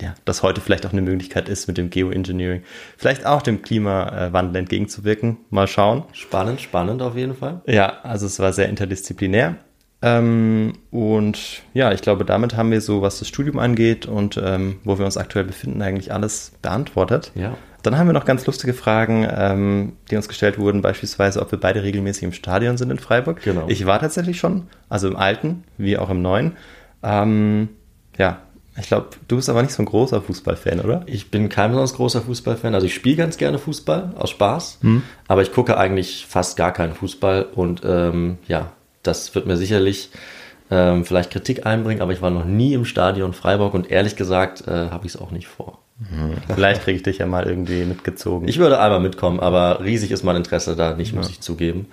ja, dass heute vielleicht auch eine Möglichkeit ist, mit dem Geoengineering vielleicht auch dem Klimawandel entgegenzuwirken. Mal schauen. Spannend, spannend auf jeden Fall. Ja, also es war sehr interdisziplinär. Ähm, und ja, ich glaube, damit haben wir so, was das Studium angeht und ähm, wo wir uns aktuell befinden, eigentlich alles beantwortet. Ja. Dann haben wir noch ganz lustige Fragen, ähm, die uns gestellt wurden, beispielsweise, ob wir beide regelmäßig im Stadion sind in Freiburg. Genau. Ich war tatsächlich schon, also im alten wie auch im neuen. Ähm, ja, ich glaube, du bist aber nicht so ein großer Fußballfan, oder? Ich bin kein besonders großer Fußballfan. Also ich spiele ganz gerne Fußball aus Spaß, aber ich gucke eigentlich fast gar keinen Fußball und ähm, ja, das wird mir sicherlich ähm, vielleicht Kritik einbringen, aber ich war noch nie im Stadion Freiburg und ehrlich gesagt äh, habe ich es auch nicht vor. Vielleicht kriege ich dich ja mal irgendwie mitgezogen. Ich würde einmal mitkommen, aber riesig ist mein Interesse da nicht, muss ich zugeben.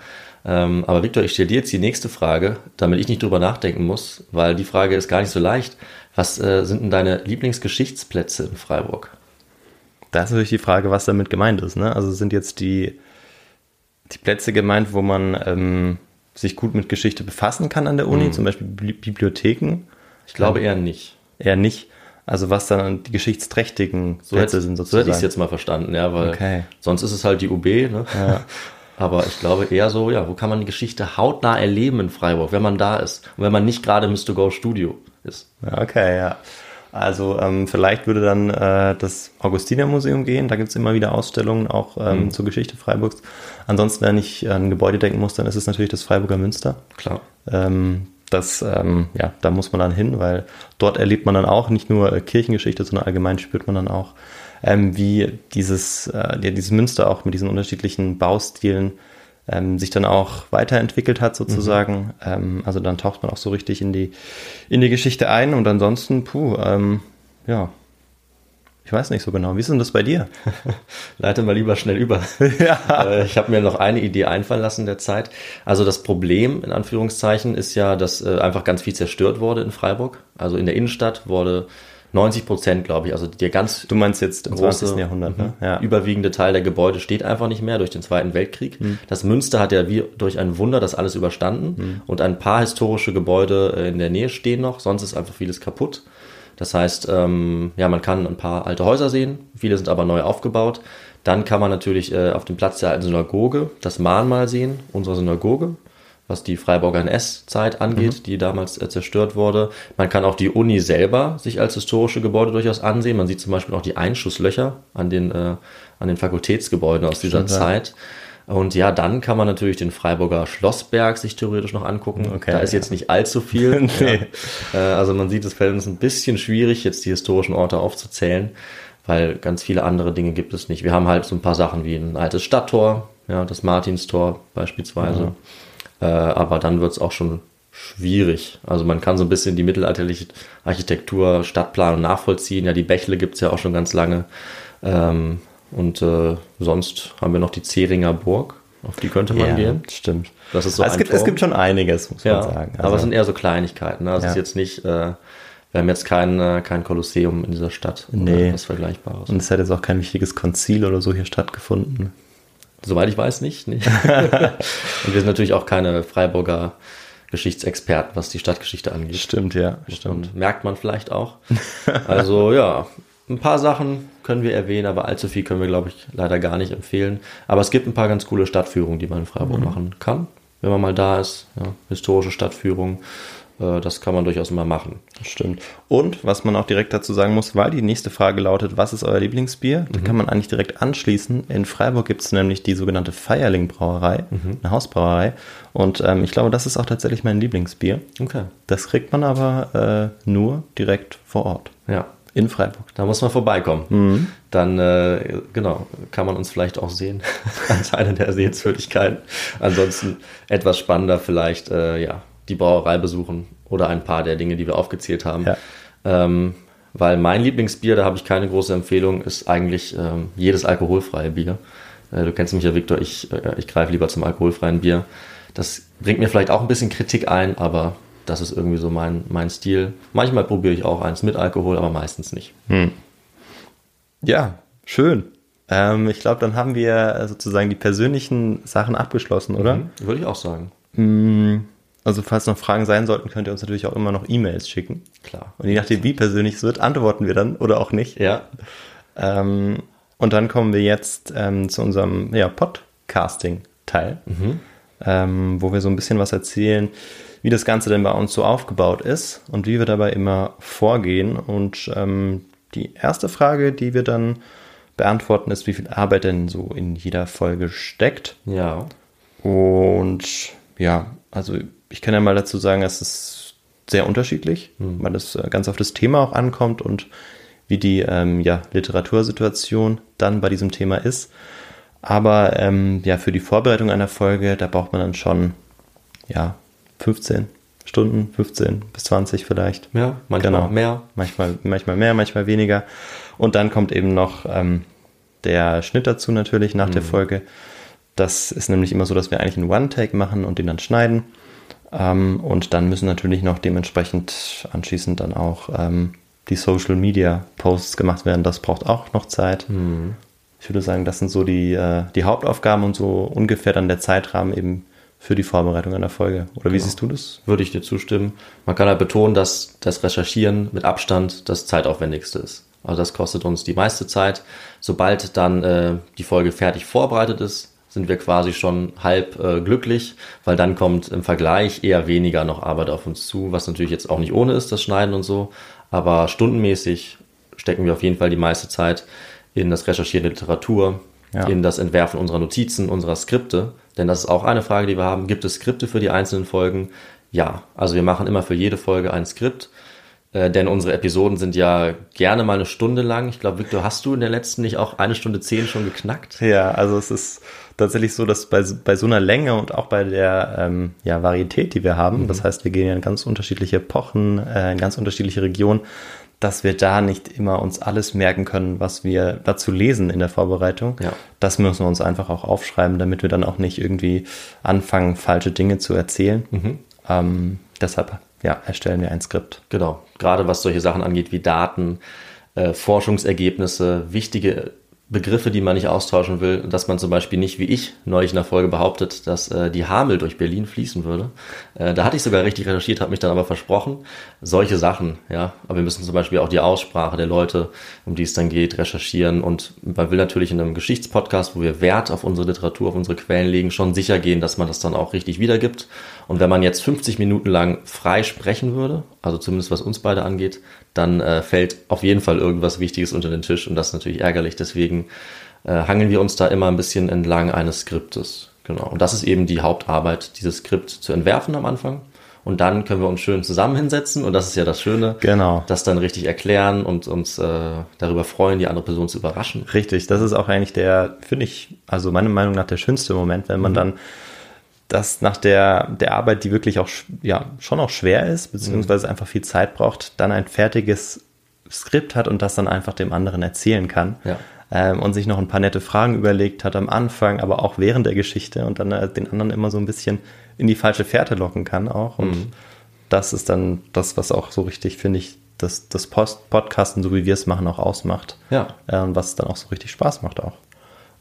Ähm, aber Victor, ich stelle dir jetzt die nächste Frage, damit ich nicht drüber nachdenken muss, weil die Frage ist gar nicht so leicht. Was äh, sind denn deine Lieblingsgeschichtsplätze in Freiburg? Da ist natürlich die Frage, was damit gemeint ist. Ne? Also sind jetzt die, die Plätze gemeint, wo man ähm, sich gut mit Geschichte befassen kann an der Uni, zum Beispiel Bibli- Bibliotheken? Ich glaube eher nicht. Eher nicht. Also was dann die geschichtsträchtigen So Plätze hätte, sind so sozusagen. hätte ich es jetzt mal verstanden, ja, weil Okay. sonst ist es halt die UB, ne? Aber ich glaube eher so, ja, wo kann man die Geschichte hautnah erleben in Freiburg, wenn man da ist und wenn man nicht gerade im Mr. Go Studio ist. Ja, Okay, ja. Also ähm, vielleicht würde dann äh, das Augustinermuseum gehen. Da gibt's immer wieder Ausstellungen auch ähm, zur Geschichte Freiburgs. Ansonsten, wenn ich an Gebäude denken muss, dann ist es natürlich das Freiburger Münster. Klar. Ähm, das, ähm, ja, da muss man dann hin, weil dort erlebt man dann auch nicht nur äh, Kirchengeschichte, sondern allgemein spürt man dann auch, ähm, wie dieses, äh, ja, dieses Münster auch mit diesen unterschiedlichen Baustilen ähm, sich dann auch weiterentwickelt hat sozusagen. Ähm, also dann taucht man auch so richtig in die, in die Geschichte ein und ansonsten, puh, ähm, ja, ich weiß nicht so genau. Wie ist denn das bei dir? Leite mal lieber schnell über. ja. Äh, Ich habe mir noch eine Idee einfallen lassen in der Zeit. Also das Problem in Anführungszeichen ist ja, dass äh, einfach ganz viel zerstört wurde in Freiburg. Also in der Innenstadt wurde 90 Prozent, glaube ich, also der ganz Du meinst jetzt im große, 20. Jahrhundert, ne? ja. überwiegende Teil der Gebäude steht einfach nicht mehr durch den Zweiten Weltkrieg. Das Münster hat ja wie durch ein Wunder das alles überstanden und ein paar historische Gebäude äh, in der Nähe stehen noch, sonst ist einfach vieles kaputt. Das heißt, ähm, ja, man kann ein paar alte Häuser sehen, viele sind aber neu aufgebaut. Dann kann man natürlich äh, auf dem Platz der alten Synagoge das Mahnmal sehen, unsere Synagoge, was die Freiburger NS-Zeit angeht, die damals äh, zerstört wurde. Man kann auch die Uni selber sich als historische Gebäude durchaus ansehen. Man sieht zum Beispiel auch die Einschusslöcher an den, äh, an den Fakultätsgebäuden aus dieser Stimmt. Zeit. Und ja, dann kann man natürlich den Freiburger Schlossberg sich theoretisch noch angucken. Okay, da ist ja. jetzt nicht allzu viel. Nee. ja. Äh, Also man sieht, es fällt uns ein bisschen schwierig, jetzt die historischen Orte aufzuzählen, weil ganz viele andere Dinge gibt es nicht. Wir haben halt so ein paar Sachen wie ein altes Stadttor, ja, das Martinstor beispielsweise. Äh, aber dann wird es auch schon schwierig. Also man kann so ein bisschen die mittelalterliche Architektur, Stadtplanung nachvollziehen. Ja, die Bächle gibt's ja auch schon ganz lange. Ähm, und äh, sonst haben wir noch die Zeringer Burg. Auf die könnte man ja, gehen. stimmt. Das ist so es, ein gibt, es gibt schon einiges, muss Ja, man sagen. aber es Also, sind eher so Kleinigkeiten. Ne? Also es ist Ja. jetzt nicht, äh, wir haben jetzt kein, äh, kein Kolosseum in dieser Stadt. oder Nee. Was Vergleichbares. und es hat jetzt auch kein wichtiges Konzil oder so hier stattgefunden. Soweit ich weiß nicht. nicht. Und wir sind natürlich auch keine Freiburger Geschichtsexperten, was die Stadtgeschichte angeht. Stimmt, ja. Stimmt. Und merkt man vielleicht auch. Also ja, ein paar Sachen können wir erwähnen, aber allzu viel können wir, glaube ich, leider gar nicht empfehlen. Aber es gibt ein paar ganz coole Stadtführungen, die man in Freiburg Mhm. machen kann, wenn man mal da ist. Ja, historische Stadtführung, äh, das kann man durchaus mal machen. Stimmt. Und was man auch direkt dazu sagen muss, weil die nächste Frage lautet, was ist euer Lieblingsbier? Da kann man eigentlich direkt anschließen. In Freiburg gibt es nämlich die sogenannte Feierling Brauerei, eine Hausbrauerei. Und ähm, ich glaube, das ist auch tatsächlich mein Lieblingsbier. Okay. Das kriegt man aber äh, nur direkt vor Ort. Ja, In Freiburg. Da muss man vorbeikommen. Mhm. Dann, äh, genau, kann man uns vielleicht auch sehen als eine der Sehenswürdigkeiten. Ansonsten etwas spannender vielleicht, äh, ja, die Brauerei besuchen oder ein paar der Dinge, die wir aufgezählt haben. Ja. Ähm, weil mein Lieblingsbier, da habe ich keine große Empfehlung, ist eigentlich ähm, jedes alkoholfreie Bier. Äh, du kennst mich ja, Viktor, ich, äh, ich greife lieber zum alkoholfreien Bier. Das bringt mir vielleicht auch ein bisschen Kritik ein, aber das ist irgendwie so mein, mein Stil. Manchmal probiere ich auch eins mit Alkohol, aber meistens nicht. Ja, schön. Ähm, ich glaube, dann haben wir sozusagen die persönlichen Sachen abgeschlossen, oder? Würde ich auch sagen. Also falls noch Fragen sein sollten, könnt ihr uns natürlich auch immer noch E-Mails schicken. Klar. Und je nachdem, wie persönlich es wird, antworten wir dann oder auch nicht. Ja, Ähm, und dann kommen wir jetzt ähm, zu unserem ja, Podcasting-Teil, ähm, wo wir so ein bisschen was erzählen, wie das Ganze denn bei uns so aufgebaut ist und wie wir dabei immer vorgehen. Und ähm, die erste Frage, die wir dann beantworten, ist, wie viel Arbeit denn so in jeder Folge steckt. ja. Und ja, also ich kann ja mal dazu sagen, es ist sehr unterschiedlich, weil es ganz auf das Thema auch ankommt und wie die ähm, ja, Literatursituation dann bei diesem Thema ist. Aber ähm, ja, für die Vorbereitung einer Folge, da braucht man dann schon ja, 15 Stunden, 15 bis 20 vielleicht. Ja, manchmal Genau. mehr. Manchmal, manchmal mehr, manchmal weniger. Und dann kommt eben noch ähm, der Schnitt dazu natürlich nach der Folge. Das ist nämlich immer so, dass wir eigentlich einen One-Take machen und den dann schneiden. Ähm, und dann müssen natürlich noch dementsprechend anschließend dann auch ähm, die Social Media Posts gemacht werden. Das braucht auch noch Zeit. Ich würde sagen, das sind so die, äh, die Hauptaufgaben und so ungefähr dann der Zeitrahmen eben für die Vorbereitung einer Folge. Oder wie siehst du das? Würde ich dir zustimmen. Man kann halt betonen, dass das Recherchieren mit Abstand das zeitaufwendigste ist. Also das kostet uns die meiste Zeit. Sobald dann äh, die Folge fertig vorbereitet ist, sind wir quasi schon halb äh, glücklich, weil dann kommt im Vergleich eher weniger noch Arbeit auf uns zu, was natürlich jetzt auch nicht ohne ist, das Schneiden und so. Aber stundenmäßig stecken wir auf jeden Fall die meiste Zeit in das Recherchieren der Literatur, Ja. in das Entwerfen unserer Notizen, unserer Skripte. Denn das ist auch eine Frage, die wir haben. Gibt es Skripte für die einzelnen Folgen? Ja, also wir machen immer für jede Folge ein Skript. Äh, denn unsere Episoden sind ja gerne mal eine Stunde lang. Ich glaube, Victor, hast du in der letzten nicht auch eine Stunde zehn schon geknackt? Ja, also es ist tatsächlich so, dass bei, bei so einer Länge und auch bei der ähm, ja, Varietät, die wir haben, das heißt, wir gehen ja in ganz unterschiedliche Epochen, äh, in ganz unterschiedliche Regionen, dass wir da nicht immer uns alles merken können, was wir dazu lesen in der Vorbereitung. Ja. Das müssen wir uns einfach auch aufschreiben, damit wir dann auch nicht irgendwie anfangen, falsche Dinge zu erzählen. Ähm, deshalb ja, erstellen wir ein Skript. Genau. Gerade was solche Sachen angeht wie Daten, äh, Forschungsergebnisse, wichtige Begriffe, die man nicht austauschen will, dass man zum Beispiel nicht, wie ich neulich in der Folge behauptet, dass äh, die Hamel durch Berlin fließen würde. Äh, da hatte ich sogar richtig recherchiert, habe mich dann aber versprochen. Solche Sachen, ja. Aber wir müssen zum Beispiel auch die Aussprache der Leute, um die es dann geht, recherchieren. Und man will natürlich in einem Geschichtspodcast, wo wir Wert auf unsere Literatur, auf unsere Quellen legen, schon sicher gehen, dass man das dann auch richtig wiedergibt. Und wenn man jetzt 50 Minuten lang frei sprechen würde, also zumindest was uns beide angeht, dann äh, fällt auf jeden Fall irgendwas Wichtiges unter den Tisch und das ist natürlich ärgerlich. Deswegen äh, hangeln wir uns da immer ein bisschen entlang eines Skriptes. Genau. Und das ist eben die Hauptarbeit, dieses Skript zu entwerfen am Anfang. Und dann können wir uns schön zusammen hinsetzen und das ist ja das Schöne. Genau. Das dann richtig erklären und uns äh, darüber freuen, die andere Person zu überraschen. Richtig, das ist auch eigentlich der, finde ich, also meiner Meinung nach der schönste Moment, wenn man mhm. dann das nach der, der Arbeit, die wirklich auch ja, schon auch schwer ist, beziehungsweise einfach viel Zeit braucht, dann ein fertiges Skript hat und das dann einfach dem anderen erzählen kann. Ja. Ähm, und sich noch ein paar nette Fragen überlegt hat am Anfang, aber auch während der Geschichte und dann äh, den anderen immer so ein bisschen in die falsche Fährte locken kann auch. Und mhm. das ist dann das, was auch so richtig, finde ich, das, das Post Podcasten, so wie wir es machen, auch ausmacht. Ja. Äh, was dann auch so richtig Spaß macht auch.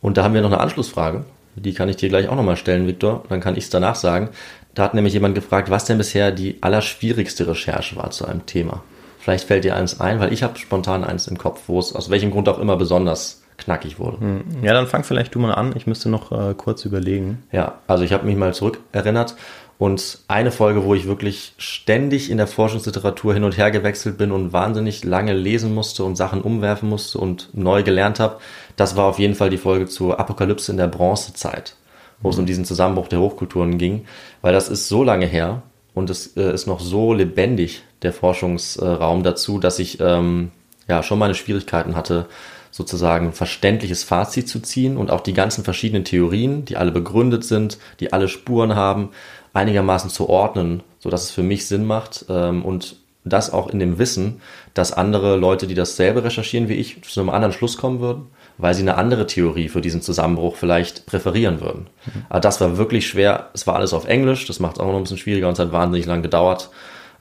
Und da haben wir noch eine Anschlussfrage. Die kann ich dir gleich auch nochmal stellen, Viktor. Dann kann ich es danach sagen. Da hat nämlich jemand gefragt, was denn bisher die allerschwierigste Recherche war zu einem Thema. Vielleicht fällt dir eins ein, weil ich habe spontan eins im Kopf, wo es aus welchem Grund auch immer besonders knackig wurde. Hm. Ja, dann fang vielleicht du mal an. Ich müsste noch äh, kurz überlegen. Ja, also ich habe mich mal zurückerinnert und eine Folge, wo ich wirklich ständig in der Forschungsliteratur hin und her gewechselt bin und wahnsinnig lange lesen musste und Sachen umwerfen musste und neu gelernt habe, das war auf jeden Fall die Folge zur Apokalypse in der Bronzezeit, wo es um diesen Zusammenbruch der Hochkulturen ging, weil das ist so lange her und es äh, ist noch so lebendig, der Forschungsraum dazu, dass ich ähm, ja schon meine Schwierigkeiten hatte, sozusagen ein verständliches Fazit zu ziehen und auch die ganzen verschiedenen Theorien, die alle begründet sind, die alle Spuren haben, einigermaßen zu ordnen, so dass es für mich Sinn macht ähm, und das auch in dem Wissen, dass andere Leute, die dasselbe recherchieren wie ich, zu einem anderen Schluss kommen würden, weil sie eine andere Theorie für diesen Zusammenbruch vielleicht präferieren würden. Mhm. Aber das war wirklich schwer. Es war alles auf Englisch, das macht es auch noch ein bisschen schwieriger und es hat wahnsinnig lang gedauert.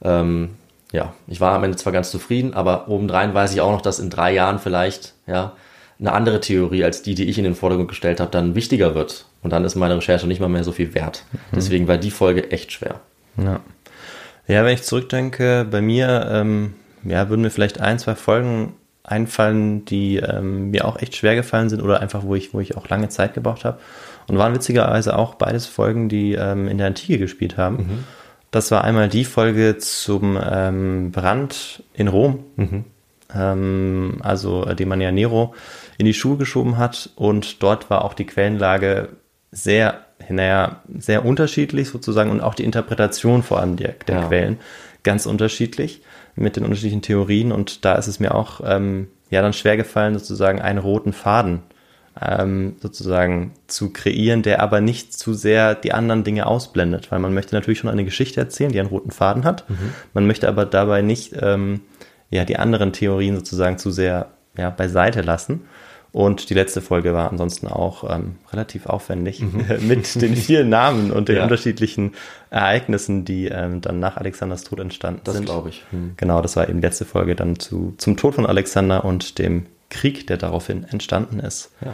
Ähm, ja, ich war am Ende zwar ganz zufrieden, aber obendrein weiß ich auch noch, dass in drei Jahren vielleicht, ja, eine andere Theorie als die, die ich in den Vordergrund gestellt habe, dann wichtiger wird. Und dann ist meine Recherche nicht mal mehr so viel wert. Mhm. Deswegen war die Folge echt schwer. Ja. Ja, wenn ich zurückdenke, bei mir, ähm, ja, würden mir vielleicht ein, zwei Folgen einfallen, die ähm, mir auch echt schwer gefallen sind oder einfach, wo ich, wo ich auch lange Zeit gebraucht habe. Und waren witzigerweise auch beides Folgen, die ähm, in der Antike gespielt haben. Mhm. Das war einmal die Folge zum ähm, Brand in Rom. Mhm. Ähm, also, äh, den man ja Nero in die Schuhe geschoben hat. Und dort war auch die Quellenlage sehr, naja, sehr unterschiedlich sozusagen und auch die Interpretation vor allem der, der ja. Quellen ganz unterschiedlich mit den unterschiedlichen Theorien. Und da ist es mir auch ähm, ja dann schwer gefallen, sozusagen einen roten Faden ähm, sozusagen zu kreieren, der aber nicht zu sehr die anderen Dinge ausblendet, weil man möchte natürlich schon eine Geschichte erzählen, die einen roten Faden hat. Mhm. Man möchte aber dabei nicht ähm, ja die anderen Theorien sozusagen zu sehr ja, beiseite lassen. Und die letzte Folge war ansonsten auch ähm, relativ aufwendig mhm. mit den vielen Namen und den ja. unterschiedlichen Ereignissen, die ähm, dann nach Alexanders Tod entstanden das sind. Das glaube ich. Mhm. Genau, das war eben die letzte Folge dann zu, zum Tod von Alexander und dem Krieg, der daraufhin entstanden ist. Ja,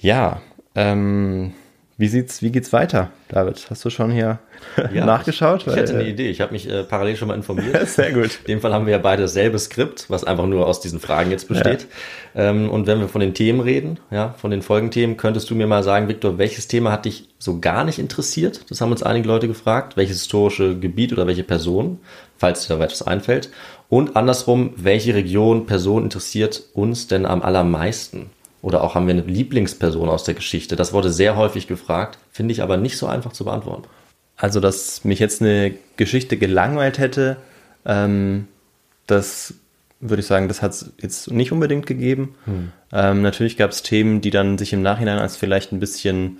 ja ähm, wie sieht's, wie geht's weiter, David? Hast du schon hier ja, nachgeschaut? Ich, ich hätte eine Idee. Ich habe mich äh, parallel schon mal informiert. Sehr gut. In dem Fall haben wir ja beide dasselbe Skript, was einfach nur aus diesen Fragen jetzt besteht. Ja. Ähm, und wenn wir von den Themen reden, ja, von den Folgenthemen, könntest du mir mal sagen, Viktor, welches Thema hat dich so gar nicht interessiert? Das haben uns einige Leute gefragt. Welches historische Gebiet oder welche Person, falls dir da etwas einfällt? Und andersrum, welche Region, Person interessiert uns denn am allermeisten? Oder auch haben wir eine Lieblingsperson aus der Geschichte? Das wurde sehr häufig gefragt, finde ich aber nicht so einfach zu beantworten. Also, dass mich jetzt eine Geschichte gelangweilt hätte, ähm, das würde ich sagen, das hat es jetzt nicht unbedingt gegeben. Hm. Ähm, natürlich gab es Themen, die dann sich im Nachhinein als vielleicht ein bisschen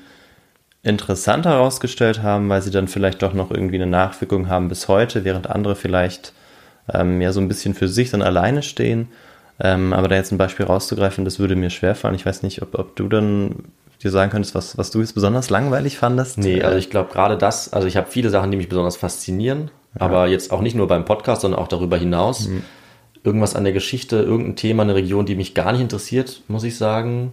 interessanter herausgestellt haben, weil sie dann vielleicht doch noch irgendwie eine Nachwirkung haben bis heute, während andere vielleicht ähm, ja so ein bisschen für sich dann alleine stehen. Ähm, aber da jetzt ein Beispiel rauszugreifen, das würde mir schwerfallen. Ich weiß nicht, ob, ob du dann dir sagen könntest, was, was du jetzt besonders langweilig fandest? Nee, also ich glaube gerade das, also ich habe viele Sachen, die mich besonders faszinieren, ja. aber jetzt auch nicht nur beim Podcast, sondern auch darüber hinaus. Mhm. Irgendwas an der Geschichte, irgendein Thema, eine Region, die mich gar nicht interessiert, muss ich sagen.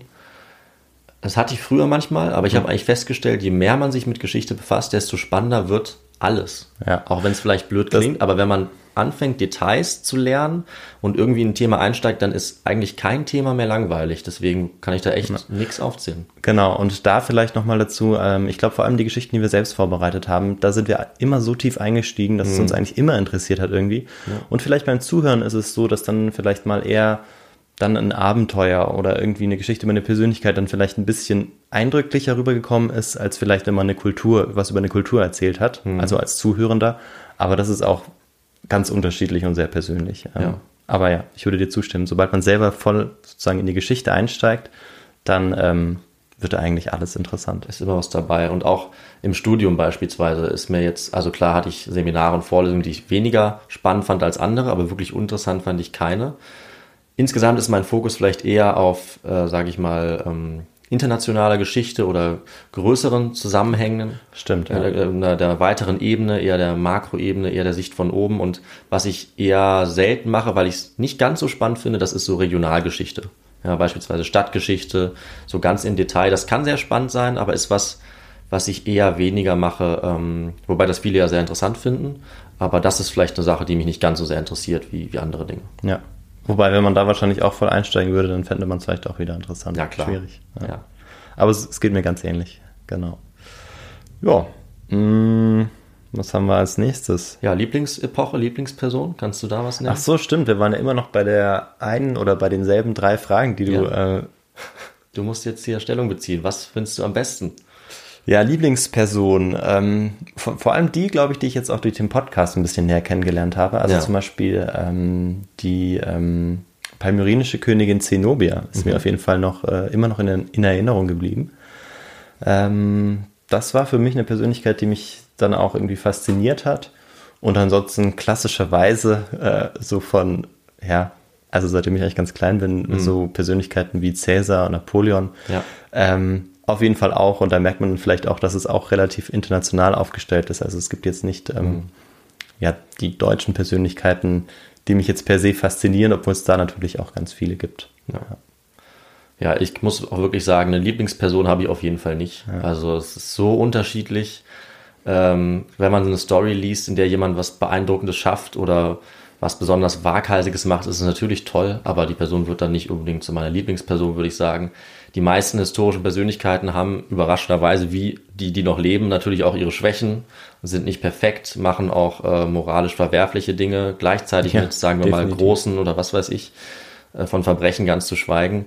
Das hatte ich früher manchmal, aber ich mhm. habe eigentlich festgestellt, je mehr man sich mit Geschichte befasst, desto spannender wird alles. Ja. Auch wenn es vielleicht blöd klingt, das, aber wenn man anfängt, Details zu lernen und irgendwie in ein Thema einsteigt, dann ist eigentlich kein Thema mehr langweilig. Deswegen kann ich da echt ja. nichts aufzählen. Genau, und da vielleicht nochmal dazu, ähm, ich glaube vor allem die Geschichten, die wir selbst vorbereitet haben, da sind wir immer so tief eingestiegen, dass mhm. es uns eigentlich immer interessiert hat irgendwie. Ja. Und vielleicht beim Zuhören ist es so, dass dann vielleicht mal eher dann ein Abenteuer oder irgendwie eine Geschichte über eine Persönlichkeit dann vielleicht ein bisschen eindrücklicher rübergekommen ist, als vielleicht wenn man eine Kultur, was über eine Kultur erzählt hat, Mhm. also als Zuhörender. Aber das ist auch ganz unterschiedlich und sehr persönlich. Ja. Aber ja, ich würde dir zustimmen. Sobald man selber voll sozusagen in die Geschichte einsteigt, dann ähm, wird eigentlich alles interessant. ist immer was dabei. Und auch im Studium beispielsweise ist mir jetzt, also klar hatte ich Seminare und Vorlesungen, die ich weniger spannend fand als andere, aber wirklich interessant fand ich keine. Insgesamt ist mein Fokus vielleicht eher auf, äh, sage ich mal, ähm, internationaler Geschichte oder größeren Zusammenhängen. Stimmt, ja. Äh, der, der, der weiteren Ebene, eher der Makroebene, eher der Sicht von oben. Und was ich eher selten mache, weil ich es nicht ganz so spannend finde, das ist so Regionalgeschichte. Ja, beispielsweise Stadtgeschichte, so ganz im Detail. Das kann sehr spannend sein, aber ist was, was ich eher weniger mache, ähm, wobei das viele ja sehr interessant finden. Aber das ist vielleicht eine Sache, die mich nicht ganz so sehr interessiert wie, wie andere Dinge. Ja. Wobei, wenn man da wahrscheinlich auch voll einsteigen würde, dann fände man es vielleicht auch wieder interessant. Ja, klar. Schwierig. Ja. Ja. Aber es, es geht mir ganz ähnlich. Genau. Ja. Mm, was haben wir als nächstes? Ja, Lieblingsepoche, Lieblingsperson, kannst du da was nennen? Ach so, stimmt. Wir waren ja immer noch bei der einen oder bei denselben drei Fragen, die du. Ja. Äh, Du musst jetzt hier Stellung beziehen. Was findest du am besten? Ja, Lieblingsperson. Ähm, vor, vor allem die, glaube ich, die ich jetzt auch durch den Podcast ein bisschen näher kennengelernt habe. Also Ja. zum Beispiel ähm, die ähm, palmyrenische Königin Zenobia ist Mhm. mir auf jeden Fall noch äh, immer noch in, in Erinnerung geblieben. Ähm, das war für mich eine Persönlichkeit, die mich dann auch irgendwie fasziniert hat. Und ansonsten klassischerweise äh, so von, ja, also seitdem ich eigentlich ganz klein bin, so Persönlichkeiten wie Cäsar und Napoleon. Ja. Ähm, auf jeden Fall auch. Und da merkt man vielleicht auch, dass es auch relativ international aufgestellt ist. Also es gibt jetzt nicht ähm, ja, die deutschen Persönlichkeiten, die mich jetzt per se faszinieren, obwohl es da natürlich auch ganz viele gibt. Ja. Ja, ich muss auch wirklich sagen, eine Lieblingsperson habe ich auf jeden Fall nicht. Also es ist so unterschiedlich. Ähm, wenn man eine Story liest, in der jemand was Beeindruckendes schafft oder was besonders Waghalsiges macht, ist es natürlich toll, aber die Person wird dann nicht unbedingt zu meiner Lieblingsperson, würde ich sagen. Die meisten historischen Persönlichkeiten haben überraschenderweise, wie die, die noch leben, natürlich auch ihre Schwächen, sind nicht perfekt, machen auch äh, moralisch verwerfliche Dinge, gleichzeitig Ja, mit, sagen wir mal, definitiv. großen oder was weiß ich, äh, von Verbrechen ganz zu schweigen.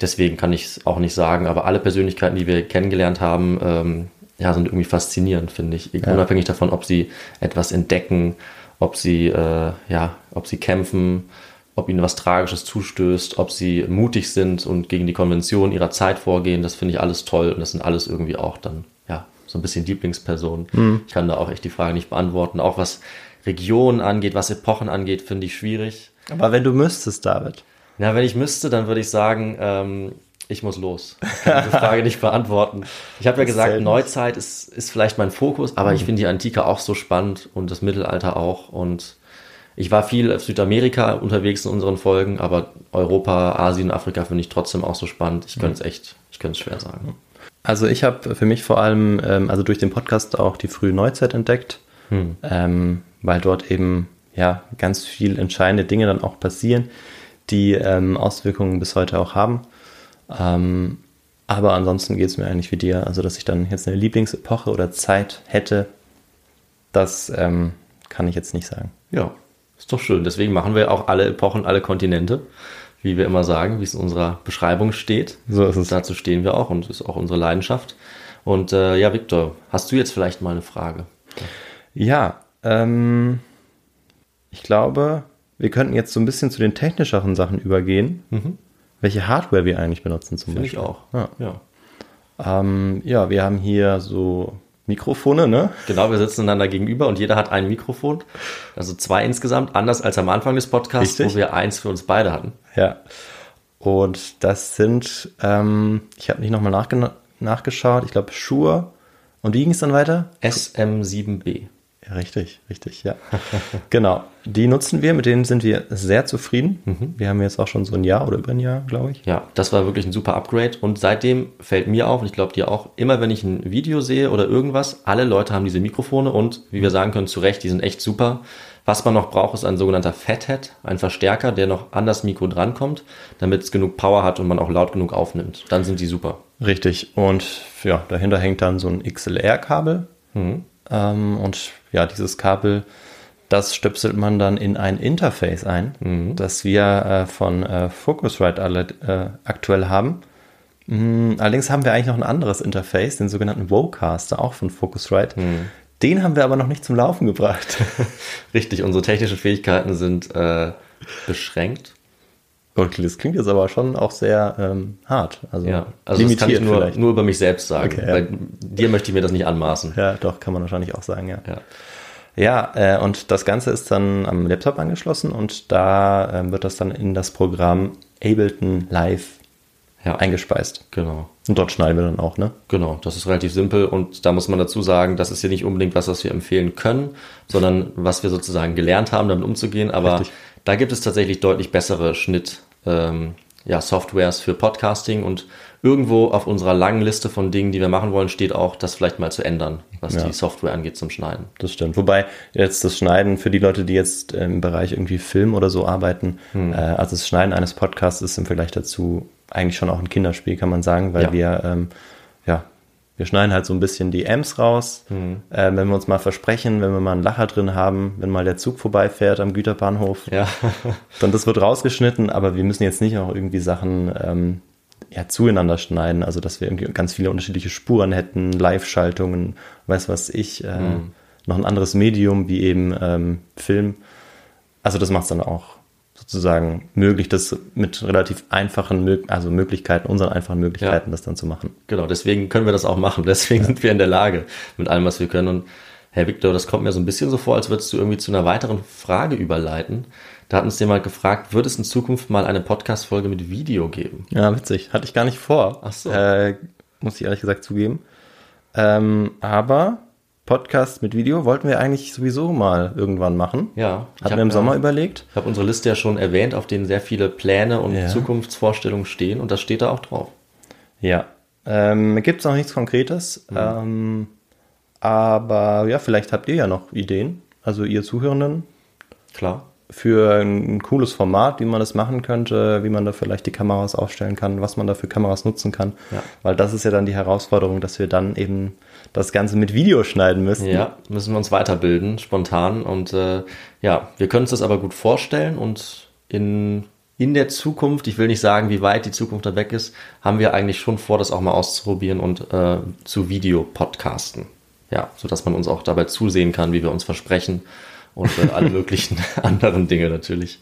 Deswegen kann ich es auch nicht sagen, aber alle Persönlichkeiten, die wir kennengelernt haben, ähm, ja, sind irgendwie faszinierend, finde ich. Unabhängig davon, ob sie etwas entdecken, ob sie, äh, ja, ob sie kämpfen, ob ihnen was Tragisches zustößt, ob sie mutig sind und gegen die Konvention ihrer Zeit vorgehen. Das finde ich alles toll und das sind alles irgendwie auch dann, ja, so ein bisschen Lieblingspersonen. Ich kann da auch echt die Frage nicht beantworten. Auch was Regionen angeht, was Epochen angeht, finde ich schwierig. Aber wenn du müsstest, David. Na, wenn ich müsste, dann würde ich sagen, ähm, ich muss los. Ich kann diese Frage nicht beantworten. Ich habe ja gesagt, selten. Neuzeit ist, ist vielleicht mein Fokus, aber ich finde die Antike auch so spannend und das Mittelalter auch. Und ich war viel auf Südamerika unterwegs in unseren Folgen, aber Europa, Asien, Afrika finde ich trotzdem auch so spannend. Ich könnte es echt, ich könnte es schwer sagen. Also ich habe für mich vor allem, ähm, also durch den Podcast auch die frühe Neuzeit entdeckt, ähm, weil dort eben ja ganz viel entscheidende Dinge dann auch passieren, die ähm, Auswirkungen bis heute auch haben. Ähm, aber ansonsten geht es mir eigentlich wie dir, also dass ich dann jetzt eine Lieblingsepoche oder Zeit hätte, das ähm, kann ich jetzt nicht sagen. Ja, ist doch schön. Deswegen machen wir auch alle Epochen, alle Kontinente, wie wir immer sagen, wie es in unserer Beschreibung steht. So ist es. Dazu stehen wir auch und ist auch unsere Leidenschaft. Und äh, ja, Viktor, hast du jetzt vielleicht mal eine Frage? Ja, ähm, ich glaube, wir könnten jetzt so ein bisschen zu den technischeren Sachen übergehen. Welche Hardware wir eigentlich benutzen zum Finde ich Beispiel. auch. Ja. ja. Ähm, ja, wir haben hier so Mikrofone, ne? Genau, wir sitzen einander gegenüber und jeder hat ein Mikrofon. Also zwei insgesamt, anders als am Anfang des Podcasts, Richtig. wo wir eins für uns beide hatten. Ja. Und das sind, ähm, ich habe nicht nochmal nachge nachgeschaut, ich glaube Shure. Und wie ging es dann weiter? SM7B. Richtig, richtig, ja. genau. Die nutzen wir, mit denen sind wir sehr zufrieden. Wir haben jetzt auch schon so ein Jahr oder über ein Jahr, glaube ich. Ja, das war wirklich ein super Upgrade und seitdem fällt mir auf und ich glaube dir auch, immer wenn ich ein Video sehe oder irgendwas, alle Leute haben diese Mikrofone und wie wir sagen können, zu Recht, die sind echt super. Was man noch braucht, ist ein sogenannter Fathead, ein Verstärker, der noch an das Mikro drankommt, damit es genug Power hat und man auch laut genug aufnimmt. Dann sind die super. Richtig. Und ja, dahinter hängt dann so ein XLR-Kabel. Ähm, und ja, dieses Kabel, das stöpselt man dann in ein Interface ein, Mhm. das wir äh, von äh, Focusrite alle äh, aktuell haben. Mm, Allerdings haben wir eigentlich noch ein anderes Interface, den sogenannten Wocaster, auch von Focusrite. Mhm. Den haben wir aber noch nicht zum Laufen gebracht. Richtig, unsere technischen Fähigkeiten sind äh, beschränkt. Okay, das klingt jetzt aber schon auch sehr ähm, hart. Also, Ja, also das kann ich nur, nur über mich selbst sagen. Okay, ja. Bei dir möchte ich mir das nicht anmaßen. Ja, doch, kann man wahrscheinlich auch sagen, ja. Ja. Ja, äh, und das Ganze ist dann am Laptop angeschlossen und da ähm, wird das dann in das Programm Ableton Live Ja, eingespeist. genau. Und dort schneiden wir dann auch, ne? Genau, das ist relativ simpel und da muss man dazu sagen, das ist ja nicht unbedingt was, was wir empfehlen können, sondern was wir sozusagen gelernt haben, damit umzugehen. Aber Richtig. Da gibt es tatsächlich deutlich bessere Schnitt, ähm, ja, Softwares für Podcasting und irgendwo auf unserer langen Liste von Dingen, die wir machen wollen, steht auch, das vielleicht mal zu ändern, was Ja. die Software angeht zum Schneiden. Das stimmt. Wobei jetzt das Schneiden für die Leute, die jetzt im Bereich irgendwie Film oder so arbeiten, Hm. äh, also das Schneiden eines Podcasts ist im Vergleich dazu eigentlich schon auch ein Kinderspiel, kann man sagen, weil Ja. wir, ähm, wir schneiden halt so ein bisschen die Amps raus. Hm. Äh, wenn wir uns mal versprechen, wenn wir mal einen Lacher drin haben, wenn mal der Zug vorbeifährt am Güterbahnhof, Ja, dann das wird rausgeschnitten, aber wir müssen jetzt nicht auch irgendwie Sachen ähm, ja, zueinander schneiden, also dass wir irgendwie ganz viele unterschiedliche Spuren hätten, Live-Schaltungen, weiß was ich, äh, noch ein anderes Medium wie eben ähm, Film. Also das macht es dann auch sozusagen möglich, das mit relativ einfachen, also Möglichkeiten, unseren einfachen Möglichkeiten, das dann zu machen. genau, deswegen können wir das auch machen. Deswegen sind wir in der Lage mit allem, was wir können. Und Herr Victor, das kommt mir so ein bisschen so vor, als würdest du irgendwie zu einer weiteren Frage überleiten. Da hat uns jemand gefragt, wird es in Zukunft mal eine Podcast-Folge mit Video geben? Ja, witzig. Hatte ich gar nicht vor. Ach so. Äh, muss ich ehrlich gesagt zugeben. Ähm, aber Podcast mit Video wollten wir eigentlich sowieso mal irgendwann machen. Ja. Hatten wir im ja- Sommer überlegt. Ich habe unsere Liste ja schon erwähnt, auf denen sehr viele Pläne und Ja. Zukunftsvorstellungen stehen und das steht da auch drauf. Ja. Ähm, Gibt es noch nichts Konkretes. Mhm. Ähm, aber ja, vielleicht habt ihr ja noch Ideen. Also ihr Zuhörenden Klar. für ein cooles Format, wie man das machen könnte, wie man da vielleicht die Kameras aufstellen kann, was man da für Kameras nutzen kann. Ja. Weil das ist ja dann die Herausforderung, dass wir dann eben das Ganze mit Video schneiden müssen. Ja, müssen wir uns weiterbilden, spontan. Und äh, ja, wir können uns das aber gut vorstellen und in, in der Zukunft, ich will nicht sagen, wie weit die Zukunft da weg ist, haben wir eigentlich schon vor, das auch mal auszuprobieren und äh, zu Video-Podcasten. Ja, sodass man uns auch dabei zusehen kann, wie wir uns versprechen und äh, alle möglichen anderen Dinge natürlich.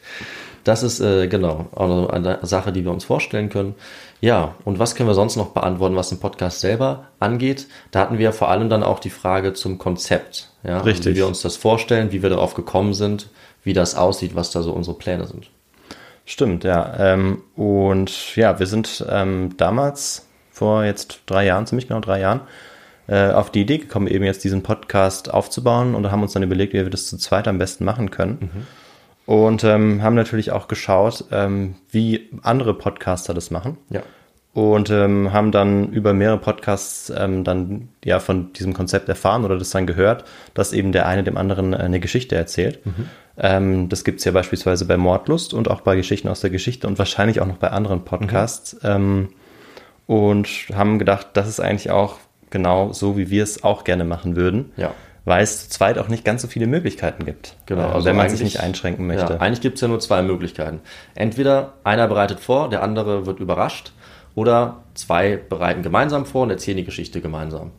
Das ist äh, genau auch eine Sache, die wir uns vorstellen können. Ja, und was können wir sonst noch beantworten, was den Podcast selber angeht? Da hatten wir vor allem dann auch die Frage zum Konzept. Ja, Richtig. Wie wir uns das vorstellen, wie wir darauf gekommen sind, wie das aussieht, was da so unsere Pläne sind. Stimmt, ja. Ähm, und ja, wir sind ähm, damals, vor jetzt drei Jahren, ziemlich genau drei Jahren, äh, auf die Idee gekommen, eben jetzt diesen Podcast aufzubauen und haben uns dann überlegt, wie wir das zu zweit am besten machen können. Und ähm, haben natürlich auch geschaut, ähm, wie andere Podcaster das machen. Ja. Und ähm, haben dann über mehrere Podcasts ähm, dann ja von diesem Konzept erfahren oder das dann gehört, dass eben der eine dem anderen äh, eine Geschichte erzählt. Ähm, das gibt's ja beispielsweise bei Mordlust und auch bei Geschichten aus der Geschichte und wahrscheinlich auch noch bei anderen Podcasts. Ähm, und haben gedacht, das ist eigentlich auch genau so, wie wir es auch gerne machen würden. Ja. Weil es zu zweit auch nicht ganz so viele Möglichkeiten gibt. Genau, äh, also wenn man sich nicht einschränken möchte. Ja, eigentlich gibt es ja nur zwei Möglichkeiten. Entweder einer bereitet vor, der andere wird überrascht, oder zwei bereiten gemeinsam vor und erzählen die Geschichte gemeinsam.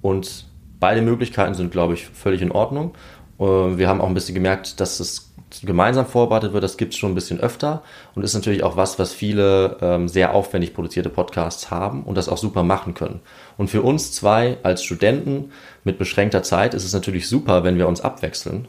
Und beide Möglichkeiten sind, glaube ich, völlig in Ordnung. Äh, Wir haben auch ein bisschen gemerkt, dass es gemeinsam vorbereitet wird, das gibt es schon ein bisschen öfter und ist natürlich auch was, was viele ähm, sehr aufwendig produzierte Podcasts haben und das auch super machen können. Und für uns zwei als Studenten mit beschränkter Zeit ist es natürlich super, wenn wir uns abwechseln.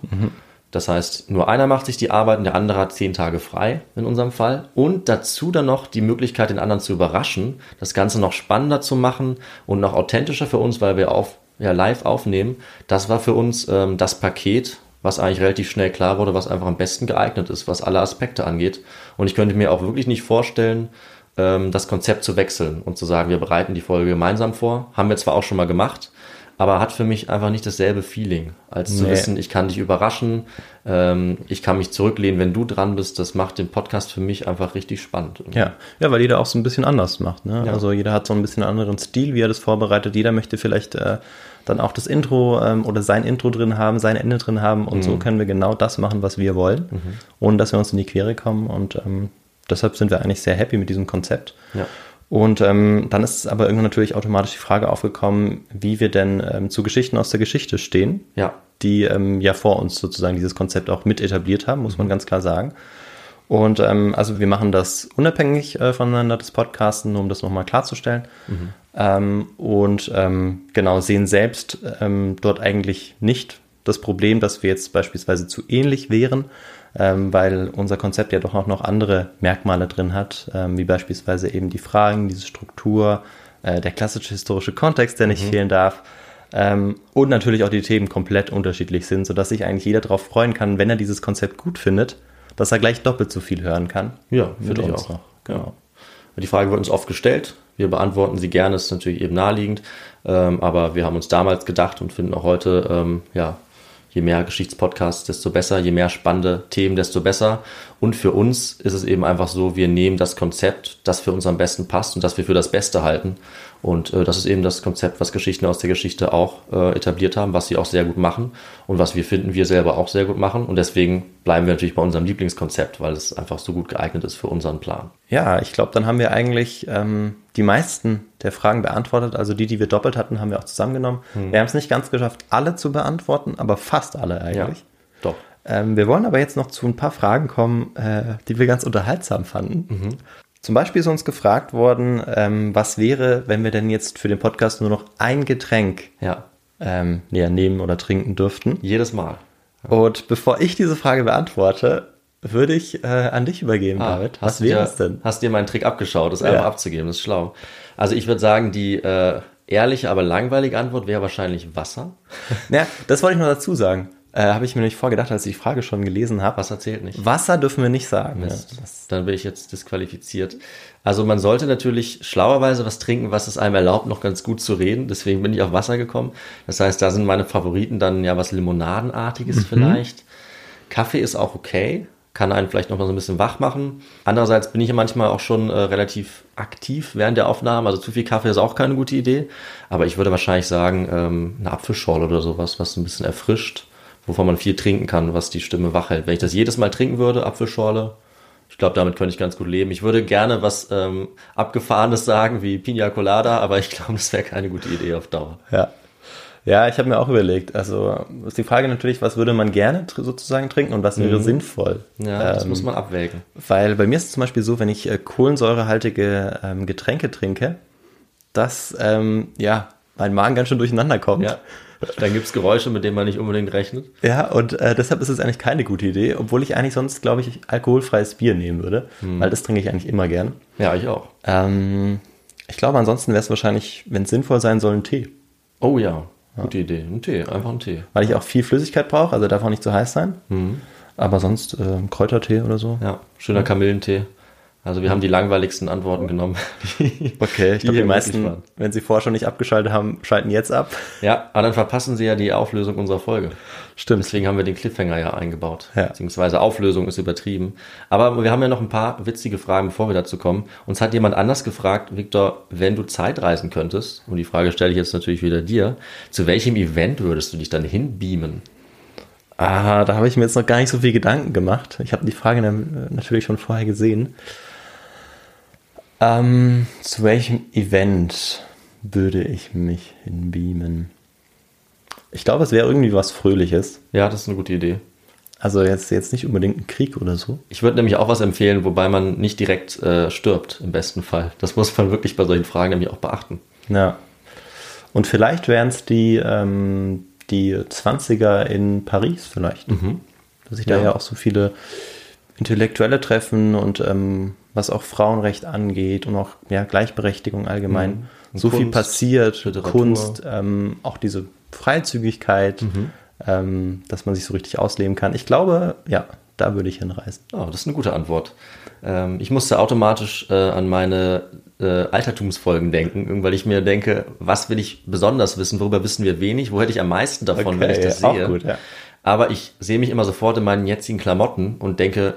Das heißt, nur einer macht sich die Arbeit und der andere hat zehn Tage frei in unserem Fall. Und dazu dann noch die Möglichkeit, den anderen zu überraschen, das Ganze noch spannender zu machen und noch authentischer für uns, weil wir auf, ja, live aufnehmen. Das war für uns ähm, das Paket, was eigentlich relativ schnell klar wurde, was einfach am besten geeignet ist, was alle Aspekte angeht. Und ich könnte mir auch wirklich nicht vorstellen, ähm, das Konzept zu wechseln und zu sagen, wir bereiten die Folge gemeinsam vor. Haben wir zwar auch schon mal gemacht, aber hat für mich einfach nicht dasselbe Feeling, als zu Nee. wissen, ich kann dich überraschen, ähm, ich kann mich zurücklehnen, wenn du dran bist. Das macht den Podcast für mich einfach richtig spannend. Ja, ja, weil jeder auch so ein bisschen anders macht. Ne? Ja. Also jeder hat so ein bisschen anderen Stil, wie er das vorbereitet. Jeder möchte vielleicht äh, dann auch das Intro ähm, oder sein Intro drin haben, sein Ende drin haben. Und Mhm. so können wir genau das machen, was wir wollen, ohne dass wir uns in die Quere kommen. Und ähm, deshalb sind wir eigentlich sehr happy mit diesem Konzept. Ja. Und ähm, dann ist aber irgendwann natürlich automatisch die Frage aufgekommen, wie wir denn ähm, zu Geschichten aus der Geschichte stehen Ja. die ähm, ja vor uns sozusagen dieses Konzept auch mit etabliert haben, muss man ganz klar sagen. Und ähm, also wir machen das unabhängig äh, voneinander, das Podcasten, nur um das nochmal klarzustellen. Ähm, und ähm, genau, sehen selbst ähm, dort eigentlich nicht das Problem, dass wir jetzt beispielsweise zu ähnlich wären, ähm, weil unser Konzept ja doch auch noch andere Merkmale drin hat, ähm, wie beispielsweise eben die Fragen, diese Struktur, äh, der klassische historische Kontext, der nicht fehlen darf. Ähm, und natürlich auch die Themen komplett unterschiedlich sind, sodass sich eigentlich jeder darauf freuen kann, wenn er dieses Konzept gut findet, dass er gleich doppelt so viel hören kann. Ja, ich uns auch. noch. Genau. Die Frage wird uns oft gestellt. Wir beantworten sie gerne, ist natürlich eben naheliegend. Ähm, aber wir haben uns damals gedacht und finden auch heute, ähm, ja, je mehr Geschichtspodcasts, desto besser, je mehr spannende Themen, desto besser. Und für uns ist es eben einfach so, wir nehmen das Konzept, das für uns am besten passt und das wir für das Beste halten. Und äh, das ist eben das Konzept, was Geschichten aus der Geschichte auch äh, etabliert haben, was sie auch sehr gut machen und was wir finden, wir selber auch sehr gut machen. Und deswegen bleiben wir natürlich bei unserem Lieblingskonzept, weil es einfach so gut geeignet ist für unseren Plan. Ja, ich glaube, dann haben wir eigentlich ähm, die meisten der Fragen beantwortet. Also die, die wir doppelt hatten, haben wir auch zusammengenommen. Wir haben es nicht ganz geschafft, alle zu beantworten, aber fast alle eigentlich. Doch. Ähm, wir wollen aber jetzt noch zu ein paar Fragen kommen, äh, die wir ganz unterhaltsam fanden. Zum Beispiel ist uns gefragt worden, ähm, was wäre, wenn wir denn jetzt für den Podcast nur noch ein Getränk Ja, ähm, nehmen oder trinken dürften. jedes Mal. Und bevor ich diese Frage beantworte, würde ich äh, an dich übergeben, David. Was wäre es denn? Hast dir meinen Trick abgeschaut, das Ja. abzugeben, das ist schlau. Also ich würde sagen, die äh, ehrliche, aber langweilige Antwort wäre wahrscheinlich Wasser. Ja, das wollte ich noch dazu sagen. Äh, habe ich mir nicht vorgedacht, als ich die Frage schon gelesen habe. Wasser zählt nicht. Wasser dürfen wir nicht sagen. Ja, Mist. das, Dann bin ich jetzt disqualifiziert. Also man sollte natürlich schlauerweise was trinken, was es einem erlaubt, noch ganz gut zu reden. Deswegen bin ich auf Wasser gekommen. Das heißt, da sind meine Favoriten dann ja was Limonadenartiges vielleicht. Kaffee ist auch okay. Kann einen vielleicht noch mal so ein bisschen wach machen. Andererseits bin ich ja manchmal auch schon äh, relativ aktiv während der Aufnahmen. Also zu viel Kaffee ist auch keine gute Idee. Aber ich würde wahrscheinlich sagen, ähm, eine Apfelschorle oder sowas, was ein bisschen erfrischt, wovon man viel trinken kann, was die Stimme wach hält. Wenn ich das jedes Mal trinken würde, Apfelschorle, ich glaube, damit könnte ich ganz gut leben. Ich würde gerne was ähm, Abgefahrenes sagen, wie Pina Colada, aber ich glaube, das wäre keine gute Idee auf Dauer. ja. Ja, ich habe mir auch überlegt. Also ist die Frage natürlich, was würde man gerne tr sozusagen trinken und was wäre sinnvoll? Mhm. Ja, das Ähm, muss man abwägen. Weil bei mir ist es zum Beispiel so, wenn ich äh, kohlensäurehaltige ähm, Getränke trinke, dass ähm, ja mein Magen ganz schön durcheinander kommt. Ja. Dann gibt's Geräusche, mit denen man nicht unbedingt rechnet. Ja, und äh, deshalb ist es eigentlich keine gute Idee, obwohl ich eigentlich sonst, glaube ich, alkoholfreies Bier nehmen würde, Mhm. weil das trinke ich eigentlich immer gern. Ja, ich auch. Ähm, ich glaube, ansonsten wäre es wahrscheinlich, wenn es sinnvoll sein soll, ein Tee. Oh ja, gute Idee. Ein Tee, einfach ein Tee. Weil ich auch viel Flüssigkeit brauche, also darf auch nicht zu heiß sein. Aber sonst äh, Kräutertee oder so. Ja, schöner Kamillentee. Also wir haben die langweiligsten Antworten genommen. Okay, ich glaube, Die meisten, waren. wenn sie vorher schon nicht abgeschaltet haben, schalten jetzt ab. Ja, aber dann verpassen sie ja die Auflösung unserer Folge. Stimmt. Deswegen haben wir den Cliffhanger ja eingebaut. Ja. Beziehungsweise Auflösung ist übertrieben. Aber wir haben ja noch ein paar witzige Fragen, bevor wir dazu kommen. Uns hat jemand anders gefragt, Victor, wenn du Zeitreisen könntest, und die Frage stelle ich jetzt natürlich wieder dir, zu welchem Event würdest du dich dann hinbeamen? Ah, da habe ich mir jetzt noch gar nicht so viel Gedanken gemacht. Ich habe die Frage na- natürlich schon vorher gesehen. Ähm, zu welchem Event würde ich mich hinbeamen? Ich glaube, es wäre irgendwie was Fröhliches. Ja, das ist eine gute Idee. Also jetzt, jetzt nicht unbedingt ein Krieg oder so. Ich würde nämlich auch was empfehlen, wobei man nicht direkt äh, stirbt, im besten Fall. Das muss man wirklich bei solchen Fragen nämlich auch beachten. Ja. Und vielleicht wären es die, ähm, die 20er in Paris vielleicht. Dass sich da Ja. ja auch so viele Intellektuelle treffen und ähm, was auch Frauenrecht angeht und auch ja, Gleichberechtigung allgemein. Und So viel Kunst, passiert, Literatur. Kunst, ähm, auch diese Freizügigkeit, ähm, dass man sich so richtig ausleben kann. Ich glaube, ja, da würde ich hinreisen. Oh, das ist eine gute Antwort. Ähm, ich musste automatisch äh, an meine äh, Altertumsfolgen denken, weil ich mir denke, was will ich besonders wissen, worüber wissen wir wenig, wo hätte ich am meisten davon, wenn ich das auch sehe. gut, ja. Aber ich sehe mich immer sofort in meinen jetzigen Klamotten und denke,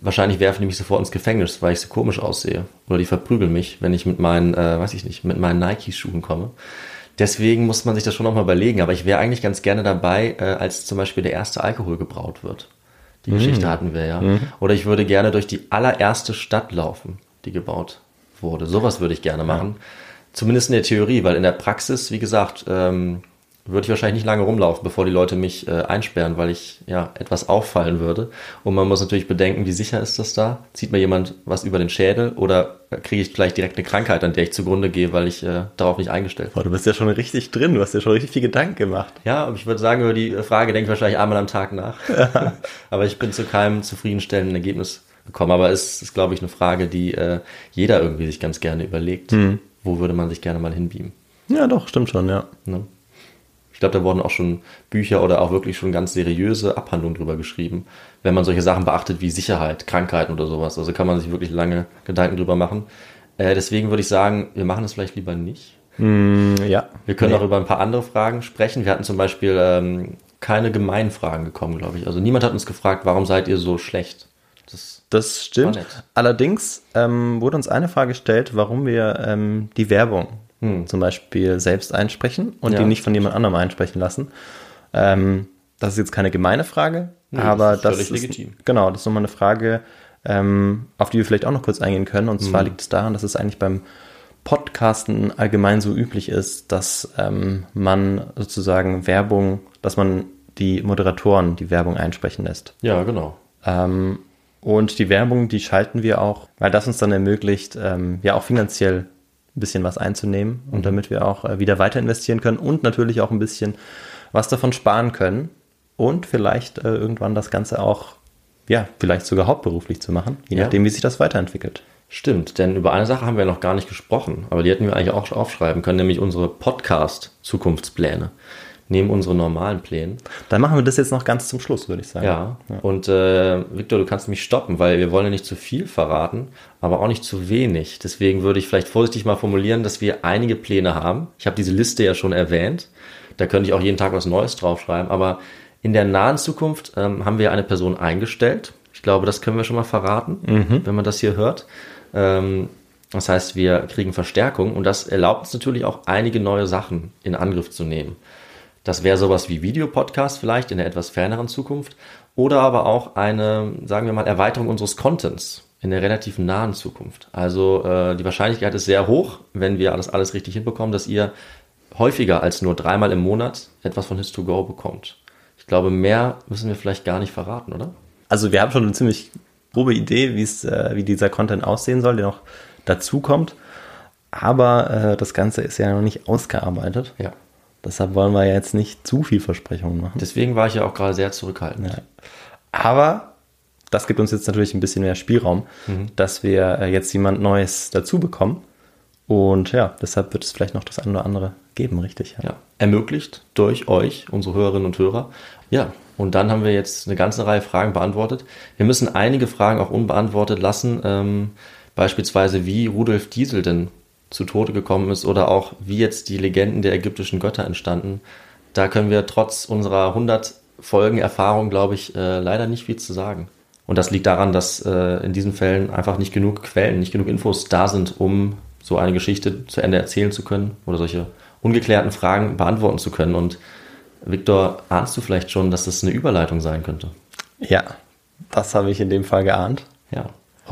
wahrscheinlich werfen die mich sofort ins Gefängnis, weil ich so komisch aussehe. Oder die verprügeln mich, wenn ich mit meinen, äh, weiß ich nicht, mit meinen Nike-Schuhen komme. Deswegen muss man sich das schon nochmal überlegen. Aber ich wäre eigentlich ganz gerne dabei, äh, als zum Beispiel der erste Alkohol gebraut wird. Die Geschichte hatten wir ja. Oder ich würde gerne durch die allererste Stadt laufen, die gebaut wurde. Sowas würde ich gerne machen. Zumindest in der Theorie, weil in der Praxis, wie gesagt, ähm, würde ich wahrscheinlich nicht lange rumlaufen, bevor die Leute mich äh, einsperren, weil ich ja etwas auffallen würde. Und man muss natürlich bedenken, wie sicher ist das da? Zieht mir jemand was über den Schädel oder kriege ich vielleicht direkt eine Krankheit, an der ich zugrunde gehe, weil ich äh, darauf nicht eingestellt bin? Boah, du bist ja schon richtig drin, du hast ja schon richtig viel Gedanken gemacht. Ja, aber ich würde sagen, über die Frage denke ich wahrscheinlich einmal am Tag nach. aber ich bin zu keinem zufriedenstellenden Ergebnis gekommen. Aber es ist, glaube ich, eine Frage, die äh, jeder irgendwie sich ganz gerne überlegt. Wo würde man sich gerne mal hinbeamen? Ja, doch, stimmt schon, ja. Ne? Ich glaube, da wurden auch schon Bücher oder auch wirklich schon ganz seriöse Abhandlungen drüber geschrieben, wenn man solche Sachen beachtet wie Sicherheit, Krankheiten oder sowas. Also kann man sich wirklich lange Gedanken drüber machen. Äh, deswegen würde ich sagen, wir machen das vielleicht lieber nicht. Ja. Wir können Nee. auch über ein paar andere Fragen sprechen. Wir hatten zum Beispiel ähm, keine gemeinen Fragen gekommen, glaube ich. Also niemand hat uns gefragt, warum seid ihr so schlecht? Das, Das stimmt. Allerdings ähm, wurde uns eine Frage gestellt, warum wir ähm, die Werbung zum Beispiel selbst einsprechen und Hm. Ja. die nicht von jemand anderem einsprechen lassen. Ähm, das ist jetzt keine gemeine Frage, Nee, aber das das ist ist, völlig legitim. genau, das ist nochmal eine Frage, ähm, auf die wir vielleicht auch noch kurz eingehen können. Und Hm. zwar liegt es daran, dass es eigentlich beim Podcasten allgemein so üblich ist, dass ähm, man sozusagen Werbung, dass man die Moderatoren die Werbung einsprechen lässt. ja, genau. Ähm, und die Werbung, die schalten wir auch, weil das uns dann ermöglicht, ähm, ja auch finanziell ein bisschen was einzunehmen und damit wir auch äh, wieder weiter investieren können und natürlich auch ein bisschen was davon sparen können und vielleicht äh, irgendwann das Ganze auch, ja, vielleicht sogar hauptberuflich zu machen, je Ja. nachdem, wie sich das weiterentwickelt. Stimmt, denn über eine Sache haben wir noch gar nicht gesprochen, aber die hätten wir eigentlich auch aufschreiben können, nämlich unsere Podcast-Zukunftspläne. Neben unseren normalen Plänen. Dann machen wir das jetzt noch ganz zum Schluss, würde ich sagen. Ja. Und äh, Victor, du kannst mich stoppen, weil wir wollen ja nicht zu viel verraten, aber auch nicht zu wenig. Deswegen würde ich vielleicht vorsichtig mal formulieren, dass wir einige Pläne haben. Ich habe diese Liste ja schon erwähnt. Da könnte ich auch jeden Tag was Neues draufschreiben. Aber in der nahen Zukunft ähm, haben wir eine Person eingestellt. Ich glaube, das können wir schon mal verraten, wenn man das hier hört. Ähm, das heißt, wir kriegen Verstärkung und das erlaubt uns natürlich auch einige neue Sachen in Angriff zu nehmen. Das wäre sowas wie Videopodcast vielleicht in der etwas ferneren Zukunft oder aber auch eine, sagen wir mal, Erweiterung unseres Contents in der relativ nahen Zukunft. Also äh, die Wahrscheinlichkeit ist sehr hoch, wenn wir das alles richtig hinbekommen, dass ihr häufiger als nur dreimal im Monat etwas von His2Go bekommt. Ich glaube, mehr müssen wir vielleicht gar nicht verraten, oder? Also wir haben schon eine ziemlich grobe Idee, wie es, äh, wie dieser Content aussehen soll, der noch dazu kommt. Aber äh, das Ganze ist ja noch nicht ausgearbeitet. Ja. Deshalb wollen wir jetzt nicht zu viel Versprechungen machen. Deswegen war ich ja auch gerade sehr zurückhaltend. Ja. Aber das gibt uns jetzt natürlich ein bisschen mehr Spielraum, dass wir äh, jetzt jemand Neues dazu bekommen. Und ja, deshalb wird es vielleicht noch das eine oder andere geben, richtig? Ja, ermöglicht durch euch, unsere Hörerinnen und Hörer. Ja, und dann haben wir jetzt eine ganze Reihe Fragen beantwortet. Wir müssen einige Fragen auch unbeantwortet lassen, ähm, beispielsweise wie Rudolf Diesel denn zu Tode gekommen ist oder auch wie jetzt die Legenden der ägyptischen Götter entstanden. Da können wir trotz unserer 100 Folgen Erfahrung, glaube ich, äh, leider nicht viel zu sagen. Und das liegt daran, dass äh, in diesen Fällen einfach nicht genug Quellen, nicht genug Infos da sind, um so eine Geschichte zu Ende erzählen zu können oder solche ungeklärten Fragen beantworten zu können. Und Viktor, ahnst du vielleicht schon, dass das eine Überleitung sein könnte? Ja, das habe ich in dem Fall geahnt. Ja,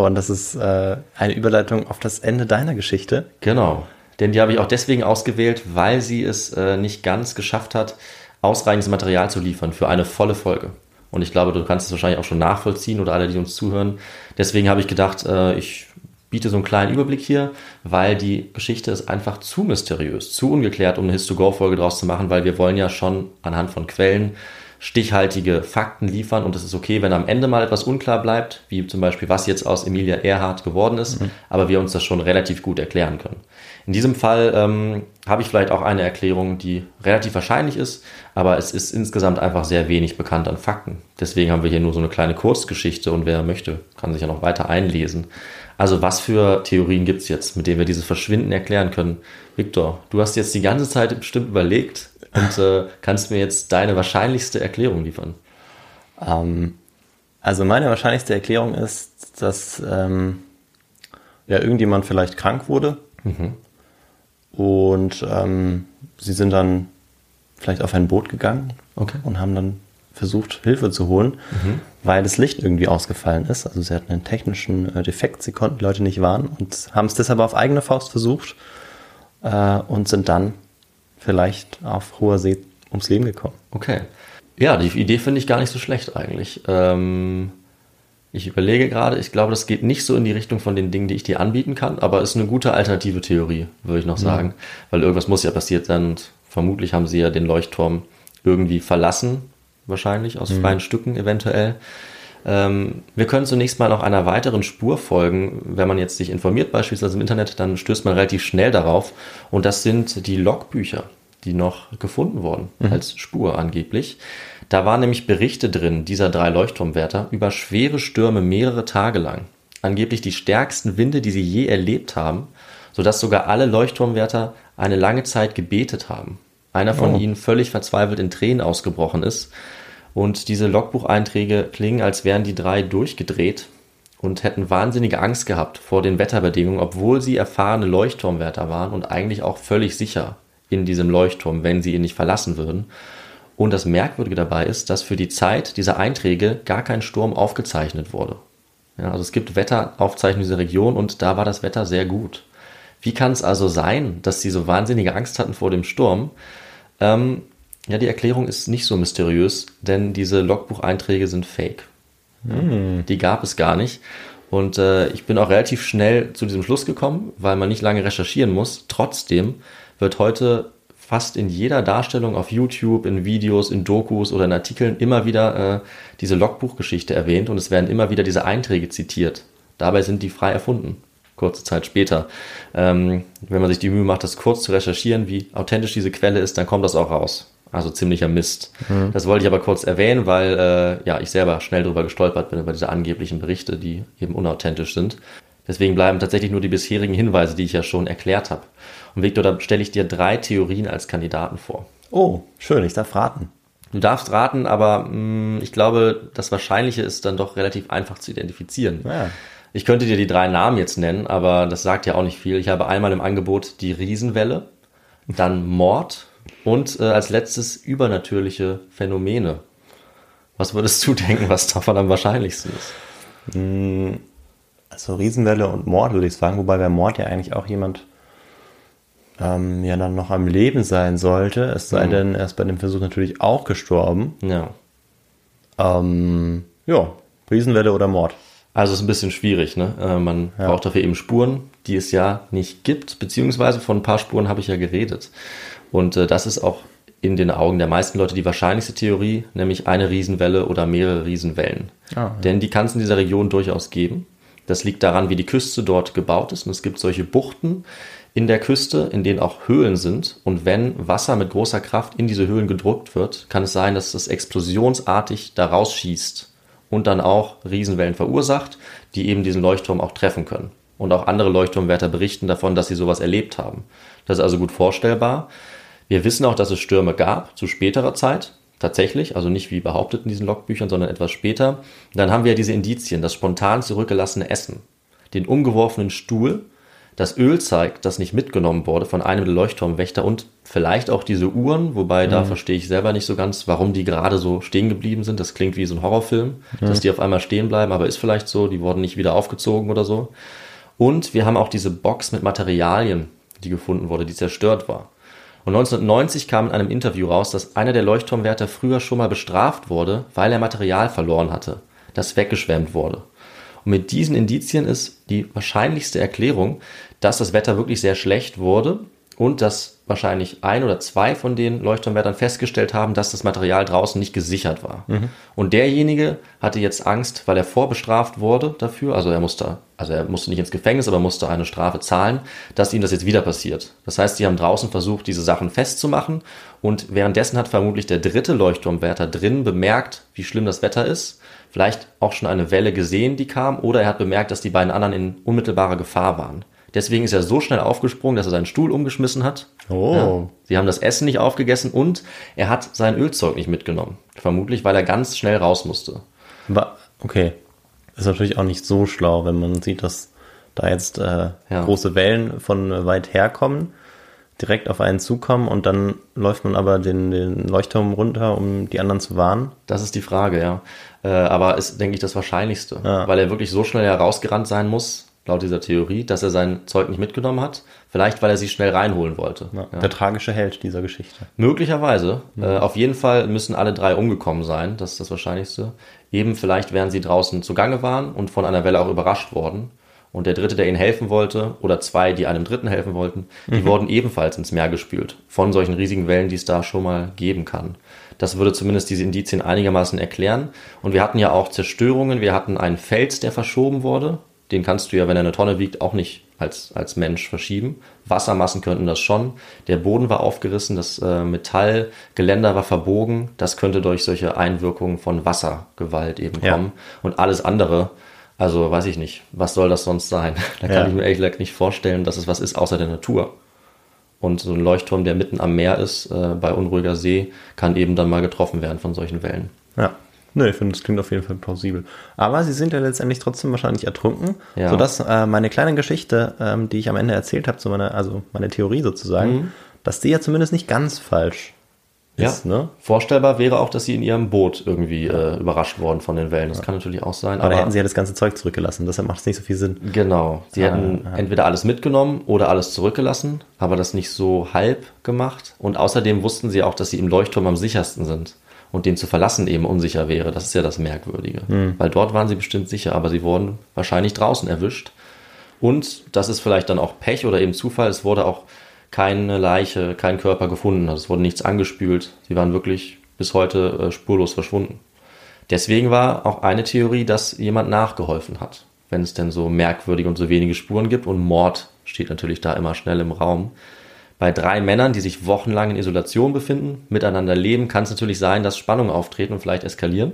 Und das ist äh, eine Überleitung auf das Ende deiner Geschichte. genau. Denn die habe ich auch deswegen ausgewählt, weil sie es äh, nicht ganz geschafft hat, ausreichendes Material zu liefern für eine volle Folge. Und ich glaube, du kannst es wahrscheinlich auch schon nachvollziehen oder alle, die uns zuhören. Deswegen habe ich gedacht, äh, ich biete so einen kleinen Überblick hier, weil die Geschichte ist einfach zu mysteriös, zu ungeklärt, um eine His-to-Go-Folge draus zu machen, weil wir wollen ja schon anhand von Quellen stichhaltige Fakten liefern und es ist okay, wenn am Ende mal etwas unklar bleibt, wie zum Beispiel, was jetzt aus Emilia Earhart geworden ist, mhm. aber wir uns das schon relativ gut erklären können. In diesem Fall ähm, habe ich vielleicht auch eine Erklärung, die relativ wahrscheinlich ist, aber es ist insgesamt einfach sehr wenig bekannt an Fakten. Deswegen haben wir hier nur so eine kleine Kurzgeschichte und wer möchte, kann sich ja noch weiter einlesen. Also was für Theorien gibt es jetzt, mit denen wir dieses Verschwinden erklären können? Viktor, du hast jetzt die ganze Zeit bestimmt überlegt, und äh, kannst mir jetzt deine wahrscheinlichste Erklärung liefern? Ähm, also meine wahrscheinlichste Erklärung ist, dass ähm, ja irgendjemand vielleicht krank wurde mhm. und ähm, sie sind dann vielleicht auf ein Boot gegangen okay. und haben dann versucht, Hilfe zu holen, mhm. weil das Licht irgendwie ausgefallen ist. Also sie hatten einen technischen äh, Defekt, sie konnten die Leute nicht warnen und haben es deshalb auf eigene Faust versucht äh, und sind dann vielleicht auf hoher See ums Leben gekommen. Okay. Ja, die Idee finde ich gar nicht so schlecht eigentlich. Ähm, ich überlege gerade, ich glaube, das geht nicht so in die Richtung von den Dingen, die ich dir anbieten kann, aber ist eine gute alternative Theorie, würde ich noch sagen. Mhm. Weil irgendwas muss ja passiert sein und vermutlich haben sie ja den Leuchtturm irgendwie verlassen, wahrscheinlich aus mhm. freien Stücken eventuell. Ähm, wir können zunächst mal noch einer weiteren Spur folgen. Wenn man jetzt sich informiert, beispielsweise im Internet, dann stößt man relativ schnell darauf. Und das sind die Logbücher, die noch gefunden wurden, mhm. als Spur angeblich. Da waren nämlich Berichte drin, dieser drei Leuchtturmwärter, über schwere Stürme mehrere Tage lang. Angeblich die stärksten Winde, die sie je erlebt haben, sodass sogar alle Leuchtturmwärter eine lange Zeit gebetet haben. Einer von oh. ihnen völlig verzweifelt in Tränen ausgebrochen ist und diese Logbucheinträge klingen, als wären die drei durchgedreht und hätten wahnsinnige Angst gehabt vor den Wetterbedingungen, obwohl sie erfahrene Leuchtturmwärter waren und eigentlich auch völlig sicher in diesem Leuchtturm, wenn sie ihn nicht verlassen würden. Und das Merkwürdige dabei ist, dass für die Zeit dieser Einträge gar kein Sturm aufgezeichnet wurde. Ja, also es gibt Wetteraufzeichnungen dieser Region und da war das Wetter sehr gut. Wie kann es also sein, dass sie so wahnsinnige Angst hatten vor dem Sturm? Ähm, ja, die Erklärung ist nicht so mysteriös, denn diese Logbucheinträge sind fake. Hm. Die gab es gar nicht. Und äh, ich bin auch relativ schnell zu diesem Schluss gekommen, weil man nicht lange recherchieren muss. Trotzdem wird heute fast in jeder Darstellung auf YouTube, in Videos, in Dokus oder in Artikeln immer wieder äh, diese Logbuchgeschichte erwähnt und es werden immer wieder diese Einträge zitiert. Dabei sind die frei erfunden, kurze Zeit später. Ähm, wenn man sich die Mühe macht, das kurz zu recherchieren, wie authentisch diese Quelle ist, dann kommt das auch raus. Also ziemlicher Mist. Mhm. Das wollte ich aber kurz erwähnen, weil äh, ja ich selber schnell darüber gestolpert bin, über diese angeblichen Berichte, die eben unauthentisch sind. Deswegen bleiben tatsächlich nur die bisherigen Hinweise, die ich ja schon erklärt habe. Und Victor, da stelle ich dir drei Theorien als Kandidaten vor. Oh, schön, ich darf raten. Du darfst raten, aber mh, mm, ich glaube, das Wahrscheinliche ist dann doch relativ einfach zu identifizieren. Ja. Ich könnte dir die drei Namen jetzt nennen, aber das sagt ja auch nicht viel. Ich habe einmal im Angebot die Riesenwelle, dann Mord und äh, als letztes übernatürliche Phänomene. Was würdest du denken, was davon am wahrscheinlichsten ist? Hm, also Riesenwelle und Mord würde ich sagen, wobei bei Mord ja eigentlich auch jemand ähm, ja dann noch am Leben sein sollte, es sei mhm. denn, er ist bei dem Versuch natürlich auch gestorben. Ja. Ähm, ja, Riesenwelle oder Mord. Also ist ein bisschen schwierig, ne? Äh, man ja. braucht dafür eben Spuren, die es ja nicht gibt, beziehungsweise von ein paar Spuren habe ich ja geredet. Und äh, das ist auch in den Augen der meisten Leute die wahrscheinlichste Theorie, nämlich eine Riesenwelle oder mehrere Riesenwellen. Ah, ja. Denn die kann es in dieser Region durchaus geben. Das liegt daran, wie die Küste dort gebaut ist. Und es gibt solche Buchten in der Küste, in denen auch Höhlen sind. Und wenn Wasser mit großer Kraft in diese Höhlen gedrückt wird, kann es sein, dass das explosionsartig da rausschießt und dann auch Riesenwellen verursacht, die eben diesen Leuchtturm auch treffen können. Und auch andere Leuchtturmwärter berichten davon, dass sie sowas erlebt haben. Das ist also gut vorstellbar. Wir wissen auch, dass es Stürme gab zu späterer Zeit, tatsächlich, also nicht wie behauptet in diesen Logbüchern, sondern etwas später. Dann haben wir ja diese Indizien, das spontan zurückgelassene Essen, den umgeworfenen Stuhl, das Ölzeug, das nicht mitgenommen wurde von einem der Leuchtturmwächter und vielleicht auch diese Uhren, wobei mhm. da verstehe ich selber nicht so ganz, warum die gerade so stehen geblieben sind. Das klingt wie so ein Horrorfilm, mhm. dass die auf einmal stehen bleiben, aber ist vielleicht so, die wurden nicht wieder aufgezogen oder so. Und wir haben auch diese Box mit Materialien, die gefunden wurde, die zerstört war. Und 1990 kam in einem Interview raus, dass einer der Leuchtturmwärter früher schon mal bestraft wurde, weil er Material verloren hatte, das weggeschwemmt wurde. Und mit diesen Indizien ist die wahrscheinlichste Erklärung, dass das Wetter wirklich sehr schlecht wurde und dass wahrscheinlich ein oder zwei von den Leuchtturmwärtern festgestellt haben, dass das Material draußen nicht gesichert war. Und derjenige hatte jetzt Angst, weil er vorbestraft wurde dafür, also er musste, also er musste nicht ins Gefängnis, aber musste eine Strafe zahlen, dass ihm das jetzt wieder passiert. Das heißt, sie haben draußen versucht, diese Sachen festzumachen und währenddessen hat vermutlich der dritte Leuchtturmwärter drin bemerkt, wie schlimm das Wetter ist, vielleicht auch schon eine Welle gesehen, die kam, oder er hat bemerkt, dass die beiden anderen in unmittelbarer Gefahr waren. Deswegen ist er so schnell aufgesprungen, dass er seinen Stuhl umgeschmissen hat. Oh. Ja. Sie haben das Essen nicht aufgegessen und er hat sein Ölzeug nicht mitgenommen. Vermutlich, weil er ganz schnell raus musste. Okay. Ist natürlich auch nicht so schlau, wenn man sieht, dass da jetzt äh, Ja. große Wellen von weit her kommen, direkt auf einen zukommen und dann läuft man aber den, den Leuchtturm runter, um die anderen zu warnen. Das ist die Frage, ja. Äh, aber ist, denke ich, das Wahrscheinlichste. Ja. Weil er wirklich so schnell herausgerannt sein muss, laut dieser Theorie, dass er sein Zeug nicht mitgenommen hat. Vielleicht, weil er sie schnell reinholen wollte. Ja. Ja. Der tragische Held dieser Geschichte. Möglicherweise. Äh, auf jeden Fall müssen alle drei umgekommen sein. Das ist das Wahrscheinlichste. Eben vielleicht, während sie draußen zugange waren und von einer Welle auch überrascht worden. Und der Dritte, der ihnen helfen wollte, oder zwei, die einem Dritten helfen wollten, die wurden ebenfalls ins Meer gespült. Von solchen riesigen Wellen, die es da schon mal geben kann. Das würde zumindest diese Indizien einigermaßen erklären. Und wir hatten ja auch Zerstörungen. Wir hatten einen Fels, der verschoben wurde. Den kannst du ja, wenn er eine Tonne wiegt, auch nicht als, als Mensch verschieben. Wassermassen könnten das schon. Der Boden war aufgerissen, das äh, Metallgeländer war verbogen. Das könnte durch solche Einwirkungen von Wassergewalt eben Ja. kommen. Und alles andere, also weiß ich nicht, was soll das sonst sein? Da kann Ja. ich mir ehrlich gesagt nicht vorstellen, dass es was ist außer der Natur. Und so ein Leuchtturm, der mitten am Meer ist, äh, bei unruhiger See, kann eben dann mal getroffen werden von solchen Wellen. Ja. Nö, ich finde, das klingt auf jeden Fall plausibel. Aber sie sind ja letztendlich trotzdem wahrscheinlich ertrunken, Ja. sodass äh, meine kleine Geschichte, ähm, die ich am Ende erzählt habe, zu meiner, also meine Theorie sozusagen, Mhm. dass die ja zumindest nicht ganz falsch ist, ne? Vorstellbar wäre auch, dass sie in ihrem Boot irgendwie äh, überrascht worden von den Wellen. Das kann natürlich auch sein. Aber da hätten sie ja das ganze Zeug zurückgelassen, deshalb macht es nicht so viel Sinn. Genau. Sie Ah, hätten ja. entweder alles mitgenommen oder alles zurückgelassen, aber das nicht so halb gemacht. Und außerdem wussten sie auch, dass sie im Leuchtturm am sichersten sind. Und den zu verlassen eben unsicher wäre. Das ist ja das Merkwürdige. Hm. Weil dort waren sie bestimmt sicher, aber sie wurden wahrscheinlich draußen erwischt. Und das ist vielleicht dann auch Pech oder eben Zufall. Es wurde auch keine Leiche, kein Körper gefunden. Also es wurde nichts angespült. Sie waren wirklich bis heute äh, spurlos verschwunden. Deswegen war auch eine Theorie, dass jemand nachgeholfen hat, wenn es denn so merkwürdige und so wenige Spuren gibt. Und Mord steht natürlich da immer schnell im Raum. Bei drei Männern, die sich wochenlang in Isolation befinden, miteinander leben, kann es natürlich sein, dass Spannungen auftreten und vielleicht eskalieren.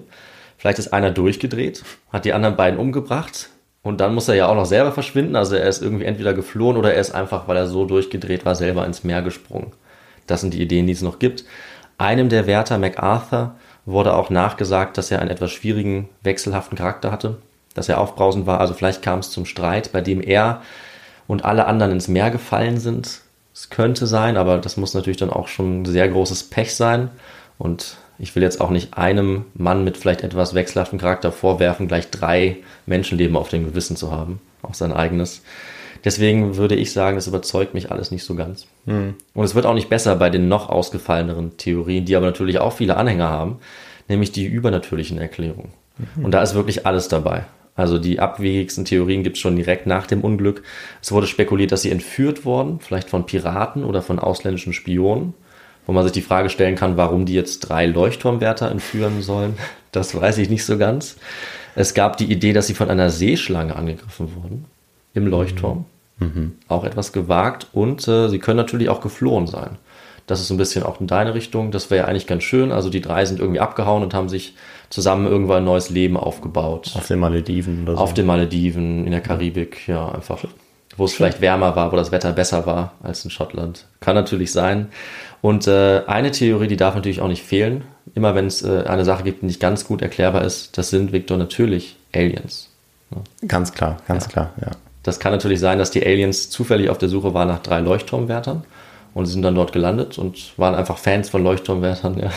Vielleicht ist einer durchgedreht, hat die anderen beiden umgebracht und dann muss er ja auch noch selber verschwinden. Also er ist irgendwie entweder geflohen oder er ist einfach, weil er so durchgedreht war, selber ins Meer gesprungen. Das sind die Ideen, die es noch gibt. Einem der Wärter, MacArthur, wurde auch nachgesagt, dass er einen etwas schwierigen, wechselhaften Charakter hatte, dass er aufbrausend war. Also vielleicht kam es zum Streit, bei dem er und alle anderen ins Meer gefallen sind. Es könnte sein, aber das muss natürlich dann auch schon ein sehr großes Pech sein. Und ich will jetzt auch nicht einem Mann mit vielleicht etwas wechselhaftem Charakter vorwerfen, gleich drei Menschenleben auf dem Gewissen zu haben, auch sein eigenes. Deswegen würde ich sagen, das überzeugt mich alles nicht so ganz. Und es wird auch nicht besser bei den noch ausgefalleneren Theorien, die aber natürlich auch viele Anhänger haben, nämlich die übernatürlichen Erklärungen. Und da ist wirklich alles dabei. Also die abwegigsten Theorien gibt es schon direkt nach dem Unglück. Es wurde spekuliert, dass sie entführt wurden, vielleicht von Piraten oder von ausländischen Spionen, wo man sich die Frage stellen kann, warum die jetzt drei Leuchtturmwärter entführen sollen. Das weiß ich nicht so ganz. Es gab die Idee, dass sie von einer Seeschlange angegriffen wurden im Leuchtturm. Auch etwas gewagt und äh, sie können natürlich auch geflohen sein. Das ist so ein bisschen auch in deine Richtung. Das wäre ja eigentlich ganz schön. Also die drei sind irgendwie abgehauen und haben sich zusammen irgendwann ein neues Leben aufgebaut. Auf den Malediven oder so. Auf den Malediven, in der Karibik, ja, einfach. Wo es vielleicht wärmer war, wo das Wetter besser war als in Schottland. Kann natürlich sein. Und äh, eine Theorie, die darf natürlich auch nicht fehlen. Immer wenn es äh, eine Sache gibt, die nicht ganz gut erklärbar ist, das sind, Victor, natürlich Aliens. Ganz klar, ganz klar, ja. Das kann natürlich sein, dass die Aliens zufällig auf der Suche waren nach drei Leuchtturmwärtern und sind dann dort gelandet und waren einfach Fans von Leuchtturmwärtern, ja.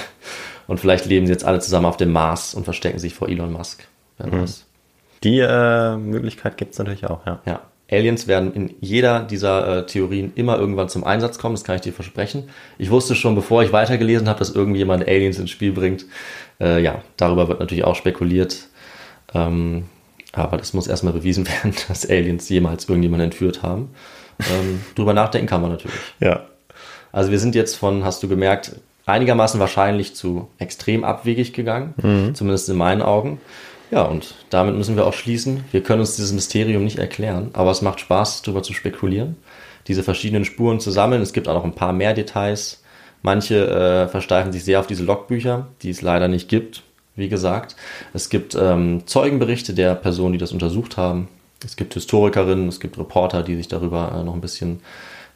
Und vielleicht leben sie jetzt alle zusammen auf dem Mars und verstecken sich vor Elon Musk. Weiß. Die äh, Möglichkeit gibt es natürlich auch, ja. Ja. Aliens werden in jeder dieser äh, Theorien immer irgendwann zum Einsatz kommen, das kann ich dir versprechen. Ich wusste schon, bevor ich weitergelesen habe, dass irgendjemand Aliens ins Spiel bringt. Äh, ja, darüber wird natürlich auch spekuliert. Ähm, aber das muss erstmal bewiesen werden, dass Aliens jemals irgendjemanden entführt haben. Ähm, drüber nachdenken kann man natürlich. Ja. Also wir sind jetzt von, hast du gemerkt, einigermaßen wahrscheinlich zu extrem abwegig gegangen, zumindest in meinen Augen. Ja, und damit müssen wir auch schließen. Wir können uns dieses Mysterium nicht erklären, aber es macht Spaß, darüber zu spekulieren, diese verschiedenen Spuren zu sammeln. Es gibt auch noch ein paar mehr Details. Manche äh, versteifen sich sehr auf diese Logbücher, die es leider nicht gibt, wie gesagt. Es gibt ähm, Zeugenberichte der Personen, die das untersucht haben. Es gibt Historikerinnen, es gibt Reporter, die sich darüber äh, noch ein bisschen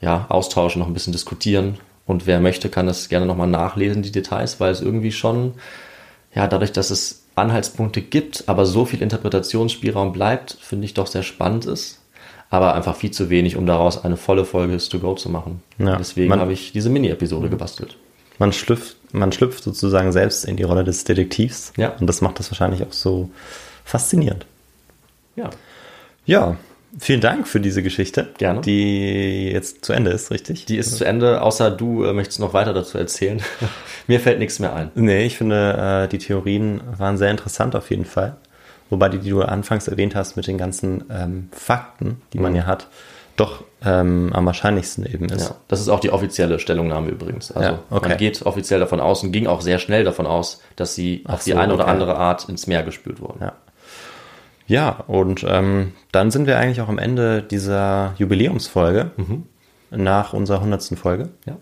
ja, austauschen, noch ein bisschen diskutieren. Und wer möchte, kann das gerne nochmal nachlesen, die Details, weil es irgendwie schon, ja, dadurch, dass es Anhaltspunkte gibt, aber so viel Interpretationsspielraum bleibt, finde ich doch sehr spannend ist. Aber einfach viel zu wenig, um daraus eine volle Folge to go zu machen. Ja, Deswegen habe ich diese Mini-Episode gebastelt. Man schlüpft, man schlüpft sozusagen selbst in die Rolle des Detektivs. Ja. Und das macht das wahrscheinlich auch so faszinierend. Ja. Ja, vielen Dank für diese Geschichte. Gerne. Die jetzt zu Ende ist, richtig? Die ist zu Ende, außer du äh, möchtest noch weiter dazu erzählen. Mir fällt nichts mehr ein. Nee, ich finde, äh, die Theorien waren sehr interessant auf jeden Fall. Wobei die, die du anfangs erwähnt hast mit den ganzen ähm, Fakten, die man ja hat, doch ähm, am wahrscheinlichsten eben ist. Ja, das ist auch die offizielle Stellungnahme übrigens. Also Ja, okay. man geht offiziell davon aus und ging auch sehr schnell davon aus, dass sie Ach auf die so, eine oder okay. andere Art ins Meer gespült wurden. Ja. Ja, und ähm, dann sind wir eigentlich auch am Ende dieser Jubiläumsfolge nach unserer hundertsten Folge. Ja.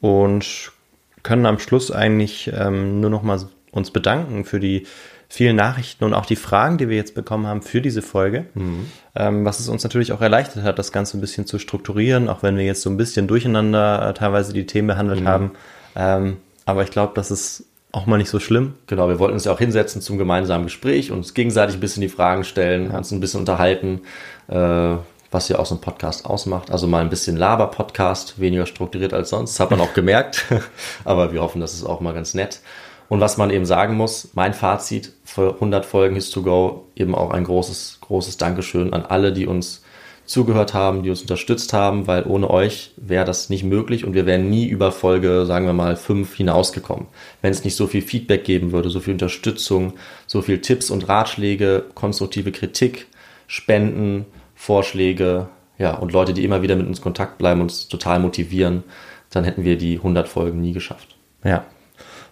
und können am Schluss eigentlich ähm, nur noch mal uns bedanken für die vielen Nachrichten und auch die Fragen, die wir jetzt bekommen haben für diese Folge, ähm, was es uns natürlich auch erleichtert hat, das Ganze ein bisschen zu strukturieren, auch wenn wir jetzt so ein bisschen durcheinander äh, teilweise die Themen behandelt haben. Ähm, aber ich glaube, das ist auch mal nicht so schlimm. Genau, wir wollten uns ja auch hinsetzen zum gemeinsamen Gespräch und uns gegenseitig ein bisschen die Fragen stellen, uns ein bisschen unterhalten, äh, was ja auch so ein Podcast ausmacht. Also mal ein bisschen Laber-Podcast, weniger strukturiert als sonst. Das hat man auch gemerkt. Aber wir hoffen, das ist auch mal ganz nett. Und was man eben sagen muss, mein Fazit für 100 Folgen His to Go, eben auch ein großes, großes Dankeschön an alle, die uns zugehört haben, die uns unterstützt haben, weil ohne euch wäre das nicht möglich und wir wären nie über Folge, sagen wir mal, fünf hinausgekommen. Wenn es nicht so viel Feedback geben würde, so viel Unterstützung, so viel Tipps und Ratschläge, konstruktive Kritik, Spenden, Vorschläge, ja, und Leute, die immer wieder mit uns Kontakt bleiben, uns total motivieren, dann hätten wir die 100 Folgen nie geschafft. Ja,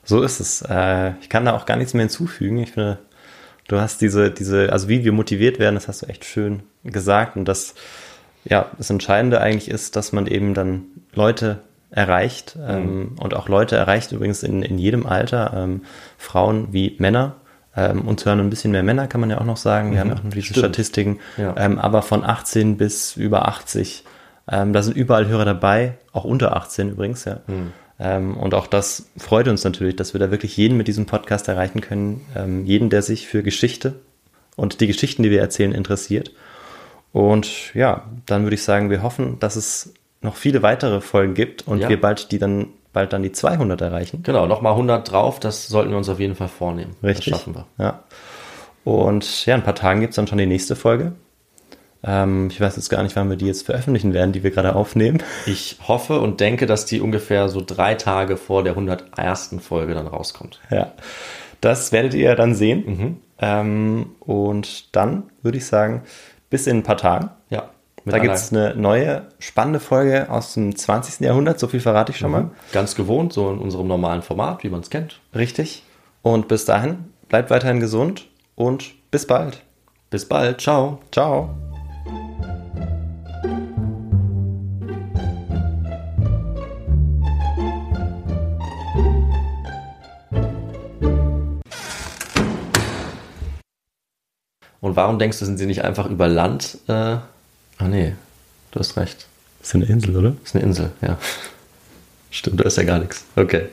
so ist es. Äh, ich kann da auch gar nichts mehr hinzufügen. Ich finde, du hast diese, diese, also wie wir motiviert werden, das hast du echt schön gesagt. Und das, ja, das Entscheidende eigentlich ist, dass man eben dann Leute erreicht ähm, und auch Leute erreicht übrigens in, in jedem Alter, ähm, Frauen wie Männer. Ähm, uns hören ein bisschen mehr Männer, kann man ja auch noch sagen. Wir haben ja auch noch diese Stimmt. Statistiken. Ja. Ähm, aber von 18 bis über 80, ähm, da sind überall Hörer dabei, auch unter 18 übrigens, ja. Ähm, und auch das freut uns natürlich, dass wir da wirklich jeden mit diesem Podcast erreichen können. Ähm, jeden, der sich für Geschichte und die Geschichten, die wir erzählen, interessiert. Und ja, dann würde ich sagen, wir hoffen, dass es noch viele weitere Folgen gibt und Ja. wir bald die dann bald dann die 200 erreichen. Genau, nochmal 100 drauf, das sollten wir uns auf jeden Fall vornehmen. Richtig. Das schaffen wir. Ja. Und ja, in ein paar Tagen gibt es dann schon die nächste Folge. Ähm, ich weiß jetzt gar nicht, wann wir die jetzt veröffentlichen werden, die wir gerade aufnehmen. Ich hoffe und denke, dass die ungefähr so drei Tage vor der 101. Folge dann rauskommt. Ja, das werdet ihr dann sehen. Ähm, und dann würde ich sagen, bis in ein paar Tagen. Ja. mit Da gibt es eine neue spannende Folge aus dem 20. Jahrhundert, so viel verrate ich schon mal. ganz gewohnt, so in unserem normalen Format, wie man es kennt. Richtig. Und bis dahin, bleibt weiterhin gesund und bis bald. Bis bald, ciao. Ciao. Und warum denkst du, sind sie nicht einfach über Land? Äh, ah nee, du hast recht. Ist eine Insel, oder? Ist eine Insel, ja. Stimmt, da ist ja gar nichts. Okay.